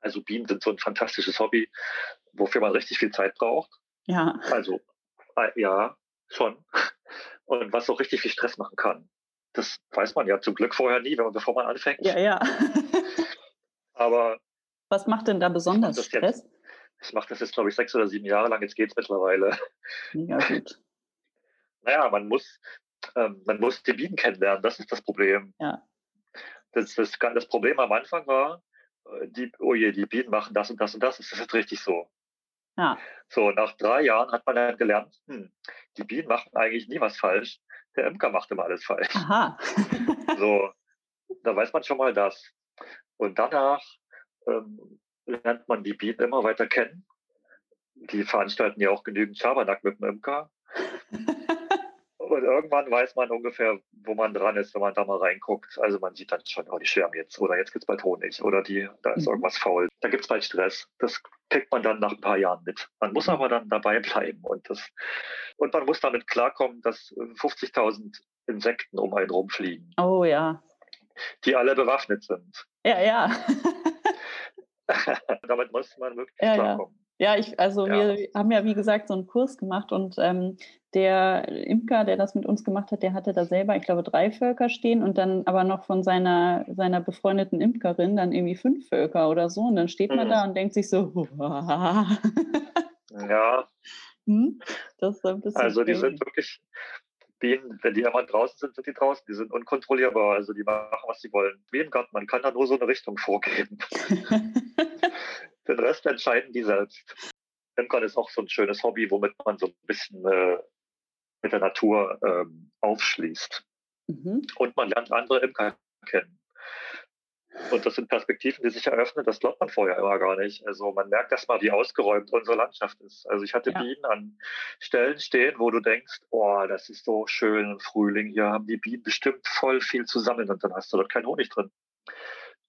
Speaker 2: Also Bienen sind so ein fantastisches Hobby, wofür man richtig viel Zeit braucht.
Speaker 1: Ja.
Speaker 2: Also, äh, ja, schon. Und was auch richtig viel Stress machen kann. Das weiß man ja zum Glück vorher nie, wenn man, bevor man anfängt.
Speaker 1: Ja, ja. <laughs>
Speaker 2: Aber.
Speaker 1: Was macht denn da besonders Stress?
Speaker 2: Jetzt, ich mache das jetzt, glaube ich, sechs oder sieben Jahre lang. Jetzt geht es mittlerweile.
Speaker 1: Ja, gut. <laughs>
Speaker 2: naja, man muss, ähm, man muss die Bienen kennenlernen. Das ist das Problem.
Speaker 1: Ja.
Speaker 2: Das, das, das Problem am Anfang war, die, oh je, die Bienen machen das und das und das. Das ist richtig so.
Speaker 1: Ja.
Speaker 2: So, nach drei Jahren hat man dann gelernt, hm, die Bienen machen eigentlich nie was falsch. Der Imker macht immer alles falsch.
Speaker 1: Aha. <laughs>
Speaker 2: so, da weiß man schon mal das. Und danach ähm, lernt man die Bienen immer weiter kennen. Die veranstalten ja auch genügend Schabernack mit dem Imker. <laughs> Und irgendwann weiß man ungefähr, wo man dran ist, wenn man da mal reinguckt. Also man sieht dann schon, oh, die schwärmen jetzt oder jetzt gibt es bald Honig oder die, da ist mhm. irgendwas faul. Da gibt es bald Stress. Das kriegt man dann nach ein paar Jahren mit. Man muss aber dann dabei bleiben und das, und man muss damit klarkommen, dass 50.000 Insekten um einen rumfliegen.
Speaker 1: Oh ja.
Speaker 2: Die alle bewaffnet sind.
Speaker 1: Ja, ja. <laughs>
Speaker 2: damit muss man wirklich
Speaker 1: ja,
Speaker 2: klarkommen.
Speaker 1: Ja. Ja, ich, also ja. wir haben ja wie gesagt so einen Kurs gemacht und ähm, der Imker, der das mit uns gemacht hat, der hatte da selber, ich glaube, drei Völker stehen und dann aber noch von seiner, seiner befreundeten Imkerin dann irgendwie fünf Völker oder so. Und dann steht man mhm. da und denkt sich so, <laughs>
Speaker 2: ja.
Speaker 1: Hm? Das ist ein bisschen
Speaker 2: also die sind wirklich, Bienen, wenn die einmal draußen sind, sind die draußen. Die sind unkontrollierbar. Also die machen, was sie wollen. Bienengarten, man kann da nur so eine Richtung vorgeben. <laughs> Den Rest entscheiden die selbst. Imkern ist auch so ein schönes Hobby, womit man so ein bisschen äh, mit der Natur ähm, aufschließt. Mhm. Und man lernt andere Imker kennen. Und das sind Perspektiven, die sich eröffnen, das glaubt man vorher immer gar nicht. Also man merkt erstmal, wie ausgeräumt unsere Landschaft ist. Also ich hatte ja. Bienen an Stellen stehen, wo du denkst, oh, das ist so schön im Frühling, hier haben die Bienen bestimmt voll viel zu sammeln und dann hast du dort keinen Honig drin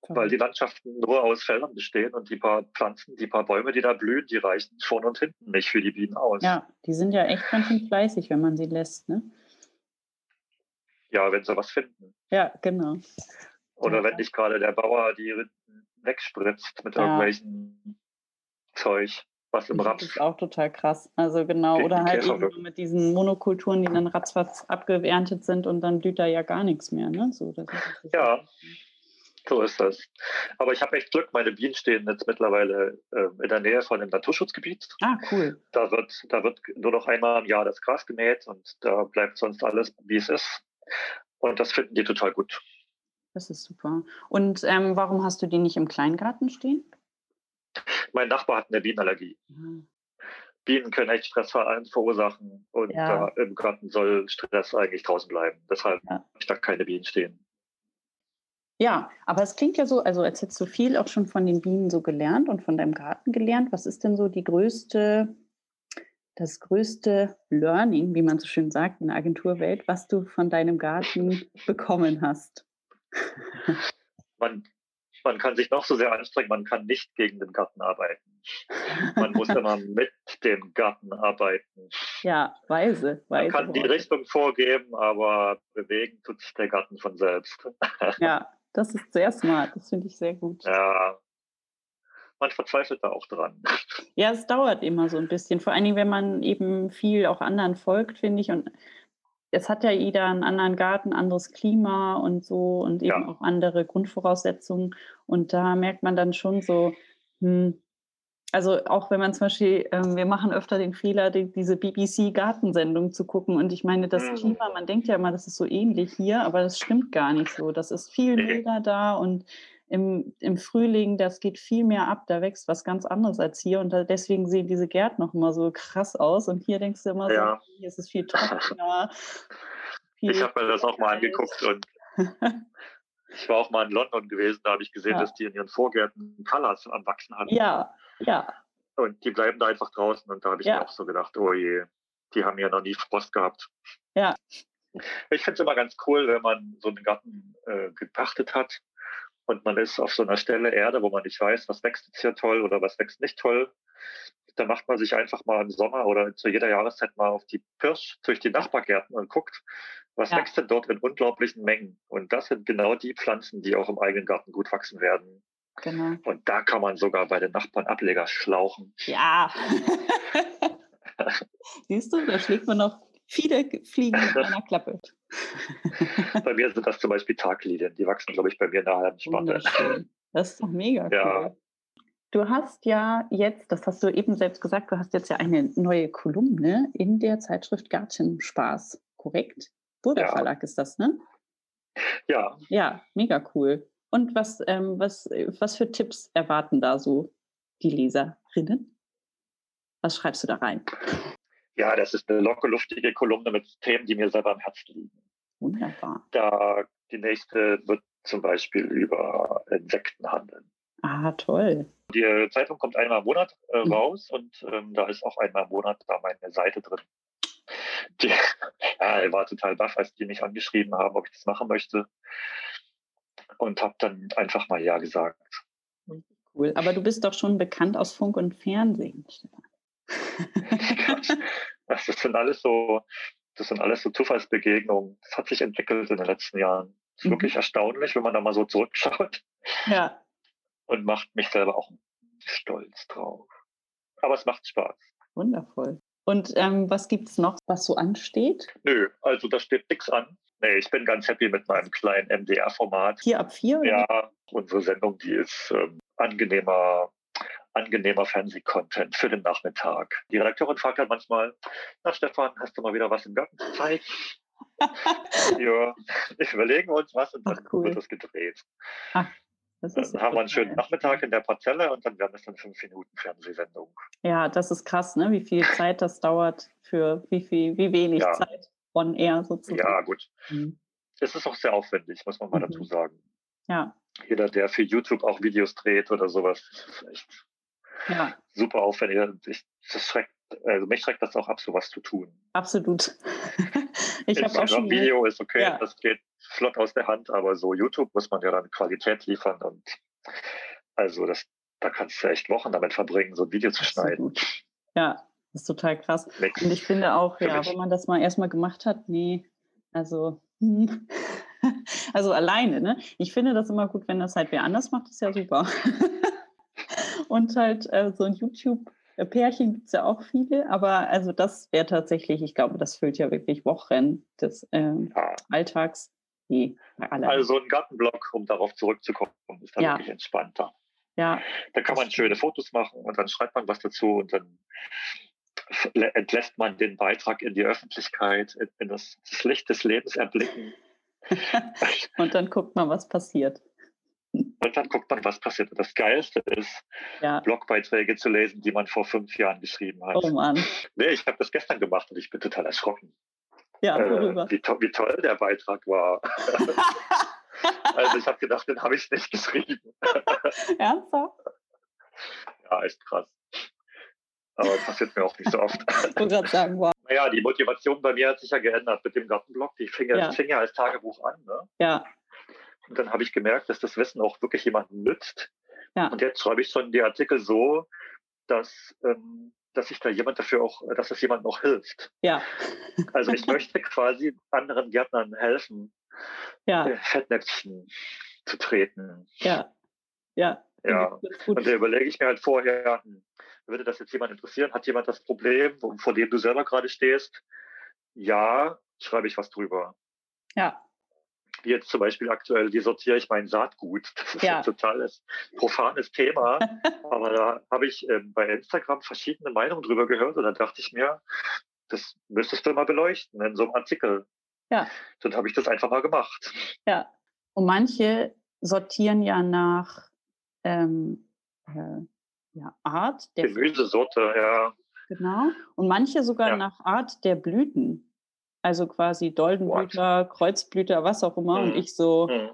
Speaker 2: weil die Landschaften nur aus Feldern bestehen und die paar Pflanzen, die paar Bäume, die da blühen, die reichen vorne und hinten nicht für die Bienen aus.
Speaker 1: Ja, die sind ja echt ganz schön fleißig, wenn man sie lässt, ne?
Speaker 2: Ja, wenn sie was finden.
Speaker 1: Ja, genau.
Speaker 2: Oder wenn nicht gerade der Bauer die Rinden wegspritzt mit ja. irgendwelchen Zeug, was im Raps.
Speaker 1: Das ist auch total krass. Also genau, oder halt eben mit diesen Monokulturen, die dann ratzfatz abgeerntet sind und dann blüht da ja gar nichts mehr, ne? So,
Speaker 2: ja. So ist das. Aber ich habe echt Glück, meine Bienen stehen jetzt mittlerweile äh, in der Nähe von einem Naturschutzgebiet.
Speaker 1: Ah, cool.
Speaker 2: Da wird, da wird nur noch einmal im Jahr das Gras gemäht und da bleibt sonst alles, wie es ist. Und das finden die total gut.
Speaker 1: Das ist super. Und ähm, warum hast du die nicht im Kleingarten stehen?
Speaker 2: Mein Nachbar hat eine Bienenallergie. Mhm. Bienen können echt Stress verursachen und ja. im Garten soll Stress eigentlich draußen bleiben. Deshalb ja. habe ich da keine Bienen stehen.
Speaker 1: Ja, aber es klingt ja so, also als hättest du viel auch schon von den Bienen so gelernt und von deinem Garten gelernt. Was ist denn so die größte, das größte Learning, wie man so schön sagt in der Agenturwelt, was du von deinem Garten <laughs> bekommen hast?
Speaker 2: Man, man kann sich noch so sehr anstrengen, man kann nicht gegen den Garten arbeiten. Man muss immer <laughs> mit dem Garten arbeiten.
Speaker 1: Ja, weise, weise.
Speaker 2: Man kann die Richtung vorgeben, aber bewegen tut sich der Garten von selbst.
Speaker 1: Ja, <laughs> das ist sehr smart, das finde ich sehr gut.
Speaker 2: Ja, man verzweifelt da auch dran. <laughs>
Speaker 1: Ja, es dauert immer so ein bisschen, vor allen Dingen, wenn man eben viel auch anderen folgt, finde ich. Und es hat ja jeder einen anderen Garten, anderes Klima und so und eben ja. auch andere Grundvoraussetzungen. Und da merkt man dann schon so, hm, also auch wenn man zum Beispiel, ähm, wir machen öfter den Fehler, die, diese BBC-Gartensendung zu gucken. Und ich meine, das mhm. Klima, man denkt ja immer, das ist so ähnlich hier, aber das stimmt gar nicht so. Das ist viel milder da und im, im Frühling, das geht viel mehr ab, da wächst was ganz anderes als hier. Und da, deswegen sehen diese Gärten noch immer so krass aus. Und hier denkst du immer ja. so, hier ist es viel trockener.
Speaker 2: ich habe mir das auch mal angeguckt und <laughs> Ich war auch mal in London gewesen, da habe ich gesehen, ja. dass die in ihren Vorgärten Colors am Wachsen hatten.
Speaker 1: Ja, ja.
Speaker 2: Und die bleiben da einfach draußen. Und da habe ich ja. mir auch so gedacht, oh je, die haben ja noch nie Frost gehabt.
Speaker 1: Ja.
Speaker 2: Ich finde es immer ganz cool, wenn man so einen Garten äh, gepachtet hat und man ist auf so einer Stelle Erde, wo man nicht weiß, was wächst jetzt hier toll oder was wächst nicht toll, da macht man sich einfach mal im Sommer oder zu jeder Jahreszeit mal auf die Pirsch durch die Nachbargärten und guckt, was ja. wächst denn dort in unglaublichen Mengen. Und das sind genau die Pflanzen, die auch im eigenen Garten gut wachsen werden. Genau. Und da kann man sogar bei den Nachbarn Ableger schlauchen.
Speaker 1: Ja. <laughs> Siehst du, da schlägt man noch viele Fliegen in einer Klappe. <laughs>
Speaker 2: bei mir sind das zum Beispiel Taglilien. Die wachsen, glaube ich, bei mir in der halben Spanne.
Speaker 1: Das ist doch mega cool. Ja. Du hast ja jetzt, das hast du eben selbst gesagt, du hast jetzt ja eine neue Kolumne in der Zeitschrift Gartenspaß, korrekt? Burger ja. Verlag ist das, ne?
Speaker 2: Ja.
Speaker 1: Ja, mega cool. Und was, ähm, was, was für Tipps erwarten da so die Leserinnen? Was schreibst du da rein?
Speaker 2: Ja, das ist eine locker luftige Kolumne mit Themen, die mir selber am Herzen liegen.
Speaker 1: Wunderbar.
Speaker 2: Da die nächste wird zum Beispiel über Insekten handeln.
Speaker 1: Ah, toll.
Speaker 2: Die Zeitung kommt einmal im Monat äh, mhm. raus und ähm, da ist auch einmal im Monat da meine Seite drin. Die, <laughs> ja, ich war total baff, als die mich angeschrieben haben, ob ich das machen möchte. Und habe dann einfach mal Ja gesagt.
Speaker 1: Cool. Aber du bist doch schon bekannt aus Funk und Fernsehen, Stefan. <laughs>
Speaker 2: das sind alles so, das sind alles so Zufallsbegegnungen. Das hat sich entwickelt in den letzten Jahren. Das ist mhm. wirklich erstaunlich, wenn man da mal so zurückschaut.
Speaker 1: Ja.
Speaker 2: Und macht mich selber auch stolz drauf. Aber es macht Spaß.
Speaker 1: Wundervoll. Und ähm, was gibt es noch, was so ansteht?
Speaker 2: Nö, also da steht nichts an. Nee, ich bin ganz happy mit meinem kleinen MDR-Format.
Speaker 1: Vier ab vier?
Speaker 2: Ja, unsere Sendung, die ist ähm, angenehmer angenehmer Fernsehcontent für den Nachmittag. Die Redakteurin fragt halt manchmal, na Stefan, hast du mal wieder was im Garten zeigen? <laughs> ja, ich <laughs> überlegen uns was und dann Ach, cool. wird das gedreht. Ach, das dann haben wir einen schönen Nachmittag in der Parzelle und dann werden es dann fünf Minuten Fernsehsendung.
Speaker 1: Ja, das ist krass, ne? wie viel Zeit das dauert für wie viel, wie wenig ja. Zeit on air sozusagen.
Speaker 2: Ja, gut. Mhm. Es ist auch sehr aufwendig, muss man mal mhm. dazu sagen.
Speaker 1: Ja.
Speaker 2: Jeder, der für YouTube auch Videos dreht oder sowas, ist echt ja. super aufwendig. Ich, das schreckt, also mich schreckt das auch ab, sowas zu tun.
Speaker 1: Absolut. <laughs> ich
Speaker 2: habe auch schon Video ist okay, ja. das geht flott aus der Hand, aber so YouTube muss man ja dann Qualität liefern und also das, da kannst du echt Wochen damit verbringen, so ein Video zu Absolut. schneiden.
Speaker 1: Ja, das ist total krass. Nix. Und ich finde auch, ja, wenn man das mal erstmal gemacht hat, nee, also hm. <laughs> also alleine, ne? Ich finde das immer gut, wenn das halt wer anders macht, ist ja super. <laughs> Und halt äh, so ein YouTube-Pärchen gibt es ja auch viele, aber also das wäre tatsächlich, ich glaube, das füllt ja wirklich Wochen des ähm, ja. Alltags. Nee,
Speaker 2: also so ein Gartenblog, um darauf zurückzukommen, ist dann ja. wirklich entspannter.
Speaker 1: Ja.
Speaker 2: Da kann man schöne Fotos machen und dann schreibt man was dazu und dann entlässt man den Beitrag in die Öffentlichkeit, in das, das Licht des Lebens erblicken. <laughs>
Speaker 1: und dann guckt man, was passiert.
Speaker 2: Und dann guckt man, was passiert. Und das Geilste ist, ja. Blogbeiträge zu lesen, die man vor fünf Jahren geschrieben hat.
Speaker 1: Oh Mann.
Speaker 2: Nee, ich habe das gestern gemacht und ich bin total erschrocken.
Speaker 1: Ja, äh,
Speaker 2: wie, to wie, toll der Beitrag war. <laughs> also ich habe gedacht, den habe ich nicht geschrieben. <laughs>
Speaker 1: Ernsthaft?
Speaker 2: Ja, echt krass. Aber passiert mir auch nicht so oft.
Speaker 1: ich wollte gerade sagen, wow.
Speaker 2: Naja, die Motivation bei mir hat sich ja geändert mit dem Gartenblog. Die fing ja, fing ja als Tagebuch an. Ne?
Speaker 1: Ja.
Speaker 2: Und dann habe ich gemerkt, dass das Wissen auch wirklich jemandem nützt.
Speaker 1: Ja.
Speaker 2: Und jetzt schreibe ich schon die Artikel so, dass, ähm, dass sich da jemand dafür auch, dass es jemand noch hilft.
Speaker 1: Ja.
Speaker 2: Also ich möchte quasi anderen Gärtnern helfen,
Speaker 1: ja.
Speaker 2: Äh, Fettnäpfchen zu treten.
Speaker 1: Ja. Ja.
Speaker 2: Ja. Und da überlege ich mir halt vorher, hm, würde das jetzt jemand interessieren? Hat jemand das Problem, vor dem du selber gerade stehst? Ja, schreibe ich was drüber.
Speaker 1: Ja
Speaker 2: wie jetzt zum Beispiel aktuell, wie sortiere ich mein Saatgut? <laughs> Das ist ja. ein totales profanes Thema. <laughs> Aber da habe ich ähm, bei Instagram verschiedene Meinungen drüber gehört und dann dachte ich mir, das müsstest du mal beleuchten in so einem Artikel.
Speaker 1: Ja.
Speaker 2: Dann habe ich das einfach mal gemacht.
Speaker 1: Ja. Und manche sortieren ja nach ähm, äh, ja, Art
Speaker 2: der Gemüsesorte, ja.
Speaker 1: Genau. Und manche sogar ja. nach Art der Blüten. Also quasi Doldenblüter, What? Kreuzblüter, was auch immer. Mhm. Und ich so, mhm.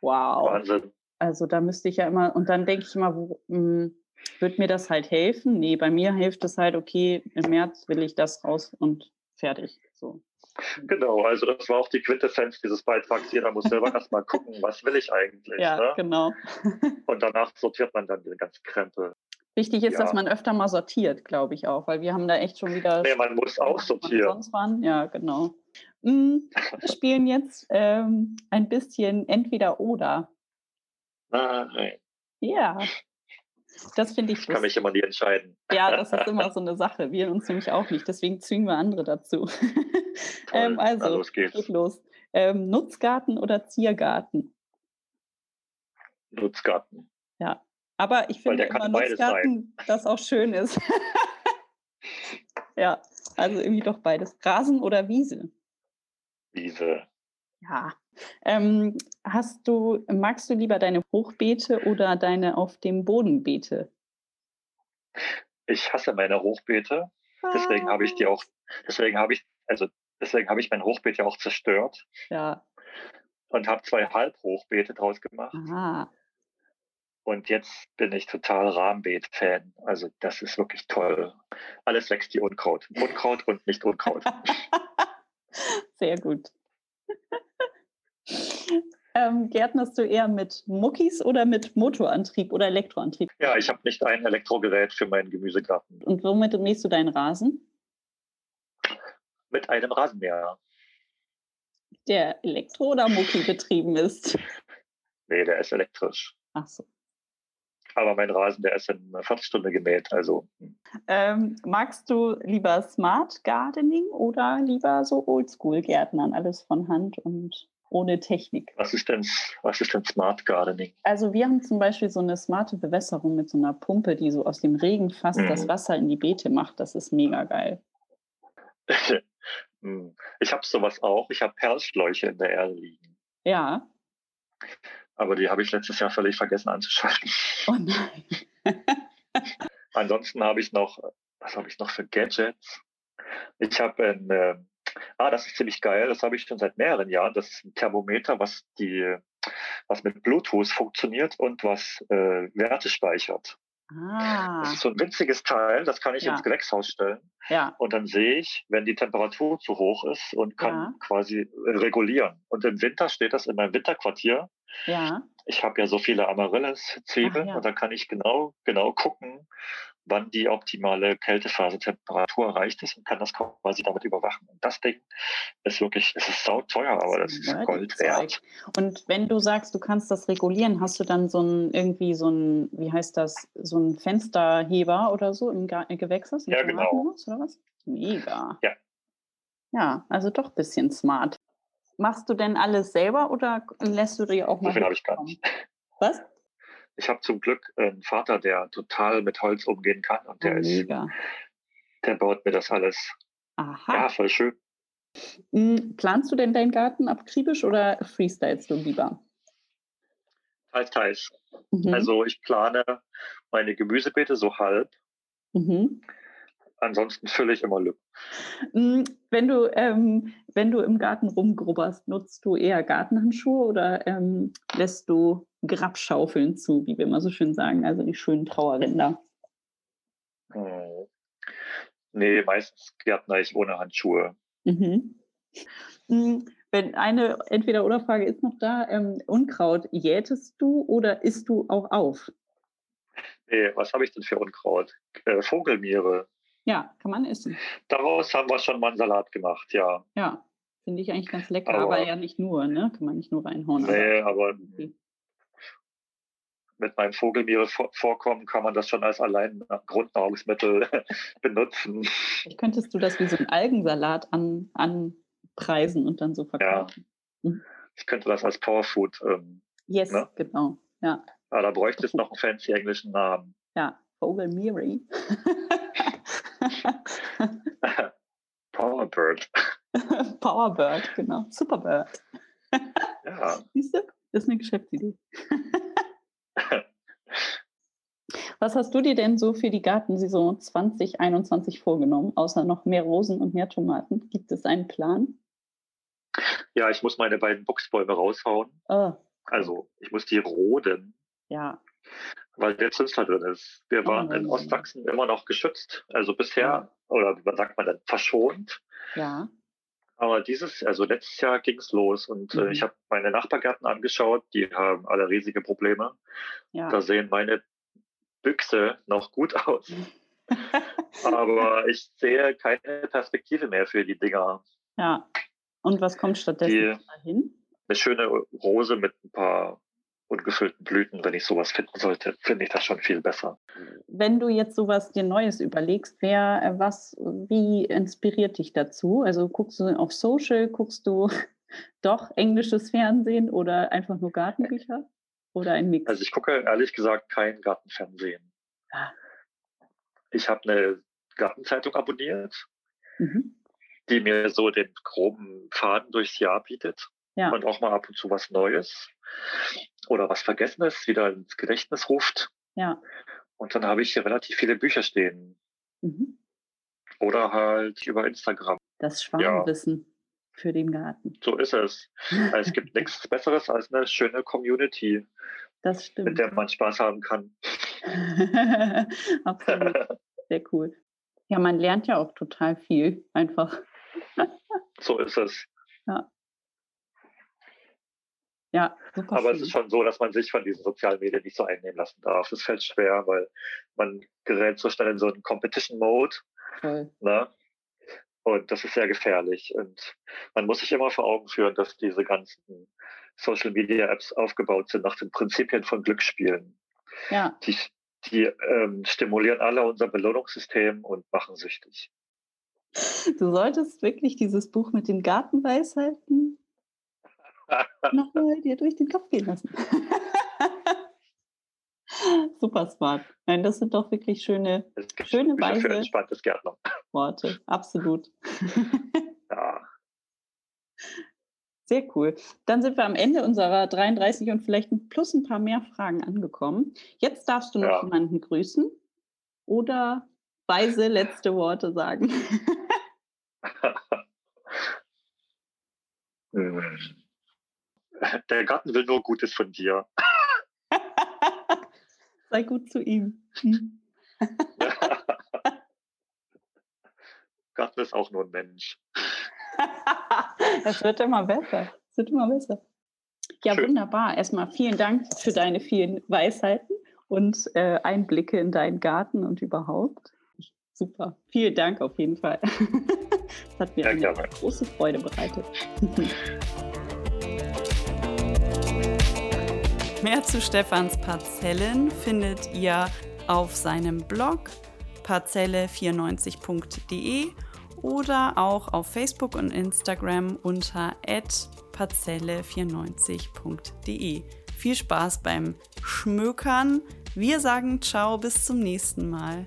Speaker 1: wow.
Speaker 2: Wahnsinn.
Speaker 1: Also da müsste ich ja immer, und dann denke ich immer, wo, hm, wird mir das halt helfen? Nee, bei mir hilft es halt, okay, im März will ich das raus und fertig. So.
Speaker 2: Genau, also das war auch die Quintessenz dieses Beitrags. Jeder muss selber erstmal gucken, was will ich eigentlich. <laughs>
Speaker 1: Ja,
Speaker 2: ne?
Speaker 1: genau.
Speaker 2: Und danach sortiert man dann den ganzen Krempel.
Speaker 1: Wichtig ist,
Speaker 2: Ja.
Speaker 1: dass man öfter mal sortiert, glaube ich auch, weil wir haben da echt schon wieder.
Speaker 2: Nee, man muss auch sortieren.
Speaker 1: Sonst waren. Ja, genau. Mm, Wir <laughs> spielen jetzt ähm, ein bisschen entweder oder.
Speaker 2: Nein,
Speaker 1: Ja. Das finde ich
Speaker 2: ich kann mich immer nie entscheiden.
Speaker 1: Ja, <laughs> das ist immer so eine Sache. Wir uns nämlich auch nicht. Deswegen zwingen wir andere dazu. <laughs> Ähm,
Speaker 2: Na,
Speaker 1: also,
Speaker 2: los geht's.
Speaker 1: geht los. Ähm, Nutzgarten oder Ziergarten?
Speaker 2: Nutzgarten.
Speaker 1: Ja. Aber ich finde immer Nutzgarten, das auch schön ist. <laughs> ja, also irgendwie doch beides. Rasen oder Wiese?
Speaker 2: Wiese.
Speaker 1: Ja. Ähm, hast du, magst du lieber deine Hochbeete oder deine auf dem Boden Beete?
Speaker 2: Ich hasse meine Hochbeete. Deswegen habe ich die auch, deswegen habe ich, also deswegen habe ich mein Hochbeet ja auch zerstört
Speaker 1: Ja.
Speaker 2: und habe zwei Halbhochbeete draus gemacht.
Speaker 1: Aha.
Speaker 2: Und jetzt bin ich total Rahmenbeet-Fan. Also das ist wirklich toll. Alles wächst wie Unkraut. Unkraut und nicht Unkraut. <laughs>
Speaker 1: Sehr gut. <laughs> ähm, gärtnerst du eher mit Muckis oder mit Motorantrieb oder Elektroantrieb?
Speaker 2: Ja, ich habe nicht ein Elektrogerät für meinen Gemüsegarten.
Speaker 1: Und womit mähst du deinen Rasen?
Speaker 2: Mit einem Rasenmäher.
Speaker 1: Der Elektro- oder Mucki betrieben ist?
Speaker 2: Nee, der ist elektrisch.
Speaker 1: Ach so.
Speaker 2: Aber mein Rasen, der ist in einer Viertelstunde gemäht. Also hm.
Speaker 1: Ähm, magst du lieber Smart Gardening oder lieber so Oldschool-Gärtnern? Alles von Hand und ohne Technik.
Speaker 2: was ist denn, was ist denn Smart Gardening?
Speaker 1: Also wir haben zum Beispiel so eine smarte Bewässerung mit so einer Pumpe, die so aus dem Regen fast
Speaker 2: Mhm.
Speaker 1: das Wasser in die Beete macht. Das ist mega geil. <laughs>
Speaker 2: Hm. ich habe sowas auch. Ich habe Perlschläuche in der Erde liegen.
Speaker 1: Ja.
Speaker 2: Aber die habe ich letztes Jahr völlig vergessen anzuschalten.
Speaker 1: Oh nein. <laughs>
Speaker 2: Ansonsten habe ich noch, was habe ich noch für Gadgets? Ich habe ein, äh, ah, das ist ziemlich geil, das habe ich schon seit mehreren Jahren. Das ist ein Thermometer, was die, was mit Bluetooth funktioniert und was äh, Werte speichert.
Speaker 1: Ah,
Speaker 2: Das ist so ein winziges Teil, das kann ich
Speaker 1: Ja.
Speaker 2: ins Gewächshaus stellen.
Speaker 1: ja.
Speaker 2: Und dann sehe ich, wenn die Temperatur zu hoch ist und kann
Speaker 1: Ja.
Speaker 2: quasi regulieren. Und im Winter steht das in meinem Winterquartier.
Speaker 1: Ja.
Speaker 2: Ich habe ja so viele Amaryllis-Zwiebeln
Speaker 1: ja.
Speaker 2: und da kann ich genau, genau gucken, wann die optimale Kältephasetemperatur erreicht ist und kann das quasi damit überwachen. Und das Ding ist wirklich, es ist sauteuer, aber das ist Gold wert.
Speaker 1: Und wenn du sagst, du kannst das regulieren, hast du dann so ein irgendwie so ein, wie heißt das, so ein Fensterheber oder so im Ga- äh, Gewächshaus? im
Speaker 2: Ja, genau.
Speaker 1: Oder was? Mega.
Speaker 2: Ja.
Speaker 1: Ja, also doch ein bisschen smart. Machst du denn alles selber oder lässt du dir auch
Speaker 2: So
Speaker 1: mal
Speaker 2: viel habe ich gar nicht.
Speaker 1: Was?
Speaker 2: Ich habe zum Glück einen Vater, der total mit Holz umgehen kann und der
Speaker 1: Oh,
Speaker 2: ist,
Speaker 1: mega.
Speaker 2: der baut mir das alles.
Speaker 1: Aha.
Speaker 2: Ja, voll schön.
Speaker 1: Hm, Planst du denn deinen Garten akribisch oder freestylst du lieber?
Speaker 2: Teils, teils.
Speaker 1: Mhm.
Speaker 2: Also ich plane meine Gemüsebeete so halb.
Speaker 1: Mhm.
Speaker 2: Ansonsten fülle ich immer Lücken.
Speaker 1: Mm, Wenn du, ähm, wenn du im Garten rumgrubberst, nutzt du eher Gartenhandschuhe oder ähm, lässt du Grabschaufeln zu, wie wir immer so schön sagen, also die schönen Trauerränder?
Speaker 2: Hm. Nee, meistens gärtner ich ohne Handschuhe.
Speaker 1: Mhm. Mm, Wenn eine Entweder-Oder-Frage ist noch da, ähm, Unkraut jätest du oder isst du auch auf?
Speaker 2: Nee, was habe ich denn für Unkraut? Äh, Vogelmiere.
Speaker 1: Ja, kann man essen.
Speaker 2: Daraus haben wir schon mal einen Salat gemacht, ja.
Speaker 1: Ja, finde ich eigentlich ganz lecker,
Speaker 2: Aber-
Speaker 1: aber ja nicht nur, ne? Kann man nicht nur reinhauen. aber
Speaker 2: Nee, aber
Speaker 1: okay.
Speaker 2: mit meinem Vogelmiere-Vorkommen kann man das schon als allein Grundnahrungsmittel <laughs> benutzen.
Speaker 1: Vielleicht könntest du das wie so ein Algensalat an, anpreisen und dann so verkaufen.
Speaker 2: Ich könnte das als Powerfood, ähm,
Speaker 1: Yes,
Speaker 2: Ne?
Speaker 1: genau. Ja,
Speaker 2: aber da bräuchte es noch einen fancy englischen Namen.
Speaker 1: ja. Vogelmiri. <laughs> <laughs> <laughs>
Speaker 2: Powerbird. <laughs>
Speaker 1: Powerbird, genau. Superbird.
Speaker 2: Ja.
Speaker 1: Siehst du? Das ist eine Geschäftsidee. Was hast du dir denn so für die Gartensaison 2021 vorgenommen, außer noch mehr Rosen und mehr Tomaten? Gibt es einen Plan?
Speaker 2: ja, ich muss meine beiden Buchsbäume raushauen.
Speaker 1: Oh,
Speaker 2: Also ich muss die roden,
Speaker 1: ja.
Speaker 2: Weil der Zünsler drin ist. Wir
Speaker 1: Oh
Speaker 2: waren
Speaker 1: nein,
Speaker 2: in Ostsachsen immer noch geschützt. Also bisher,
Speaker 1: Ja.
Speaker 2: oder wie sagt man denn, verschont.
Speaker 1: Ja.
Speaker 2: Aber dieses, also letztes Jahr ging es los und mhm. äh, ich mhm. habe meine Nachbargärten angeschaut, die haben alle riesige Probleme. Ja. Da sehen meine Büchse noch gut aus. <laughs> <laughs> Aber ich sehe keine Perspektive mehr für die Dinger.
Speaker 1: Ja. Und was kommt stattdessen die, dahin?
Speaker 2: Eine schöne Rose mit ein paar ungefüllten Blüten, wenn ich sowas finden sollte, finde ich das schon viel besser.
Speaker 1: Wenn du jetzt sowas dir Neues überlegst, wer, äh, was, wie inspiriert dich dazu? Also guckst du auf Social, guckst du <laughs> doch englisches Fernsehen oder einfach nur Gartenbücher? Oder ein Mix?
Speaker 2: Also ich gucke ehrlich gesagt kein Gartenfernsehen. Ah. Ich habe eine Gartenzeitung abonniert, mhm. die mir so den groben Faden durchs Jahr bietet. Ja. Und auch mal ab und zu was Neues oder was Vergessenes wieder ins Gedächtnis ruft. Ja. Und dann habe ich hier relativ viele Bücher stehen. Mhm. Oder halt über Instagram.
Speaker 1: Das Schwarmwissen ja. für den Garten.
Speaker 2: So ist es. es gibt <laughs> nichts Besseres als eine schöne Community,
Speaker 1: das stimmt.
Speaker 2: mit der man Spaß haben kann. <laughs>
Speaker 1: Absolut. Sehr cool. Ja, man lernt ja auch total viel einfach.
Speaker 2: so ist es.
Speaker 1: Ja. Ja,
Speaker 2: super. Aber schön. es ist schon so, dass man sich von diesen sozialen Medien nicht so einnehmen lassen darf. Es fällt schwer, weil man gerät so schnell in so einen Competition-Mode. Ne? Und das ist sehr gefährlich. Und man muss sich immer vor Augen führen, dass diese ganzen Social Media Apps aufgebaut sind nach den Prinzipien von Glücksspielen. Ja. Die, die ähm, stimulieren alle unser Belohnungssystem und machen süchtig.
Speaker 1: Du solltest wirklich dieses Buch mit den Gartenweisheiten nochmal dir durch den Kopf gehen lassen. <laughs> Super smart. Nein, das sind doch wirklich schöne, schöne Weise. Für
Speaker 2: entspanntes Gärtner.
Speaker 1: Worte, absolut. <laughs> ja. Sehr cool. Dann sind wir am Ende unserer 33 und vielleicht plus ein paar mehr Fragen angekommen. Jetzt darfst du noch ja. jemanden grüßen oder weise letzte Worte sagen. <laughs> <laughs>
Speaker 2: der Garten will nur Gutes von dir. <laughs>
Speaker 1: Sei gut zu ihm. Hm. <laughs>
Speaker 2: Garten ist auch nur ein Mensch.
Speaker 1: Es wird immer besser. Es wird immer besser. Ja, Schön. wunderbar. Erstmal vielen Dank für deine vielen Weisheiten und äh, Einblicke in deinen Garten und überhaupt. Super. Vielen Dank auf jeden Fall. Das hat mir ja, eine große Freude bereitet. Mehr zu Stefans Parzellen findet ihr auf seinem Blog parzelle94.de oder auch auf Facebook und Instagram unter parzelle94.de. Viel Spaß beim Schmökern. Wir sagen ciao, bis zum nächsten Mal.